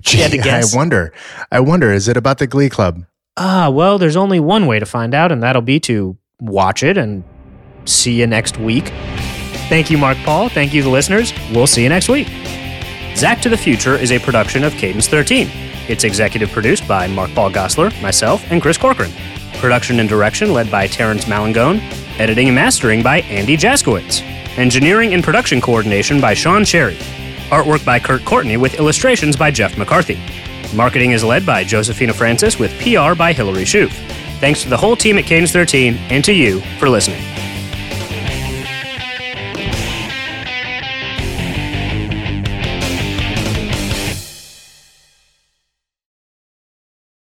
Gee, had to guess. I wonder. I wonder. Is it about the Glee Club? Ah, well, there's only one way to find out, and that'll be to watch it and see you next week. Thank you, Mark Paul. Thank you, the listeners. We'll see you next week. Zack to the Future is a production of Cadence 13. It's executive produced by Mark Paul Gosselaar, myself, and Chris Corcoran. Production and direction led by Terrence Malangone. Editing and mastering by Andy Jaskowitz. Engineering and production coordination by Sean Cherry. Artwork by Kurt Courtney with illustrations by Jeff McCarthy. Marketing is led by Josephina Francis with PR by Hillary Shoof. Thanks to the whole team at Cadence 13 and to you for listening.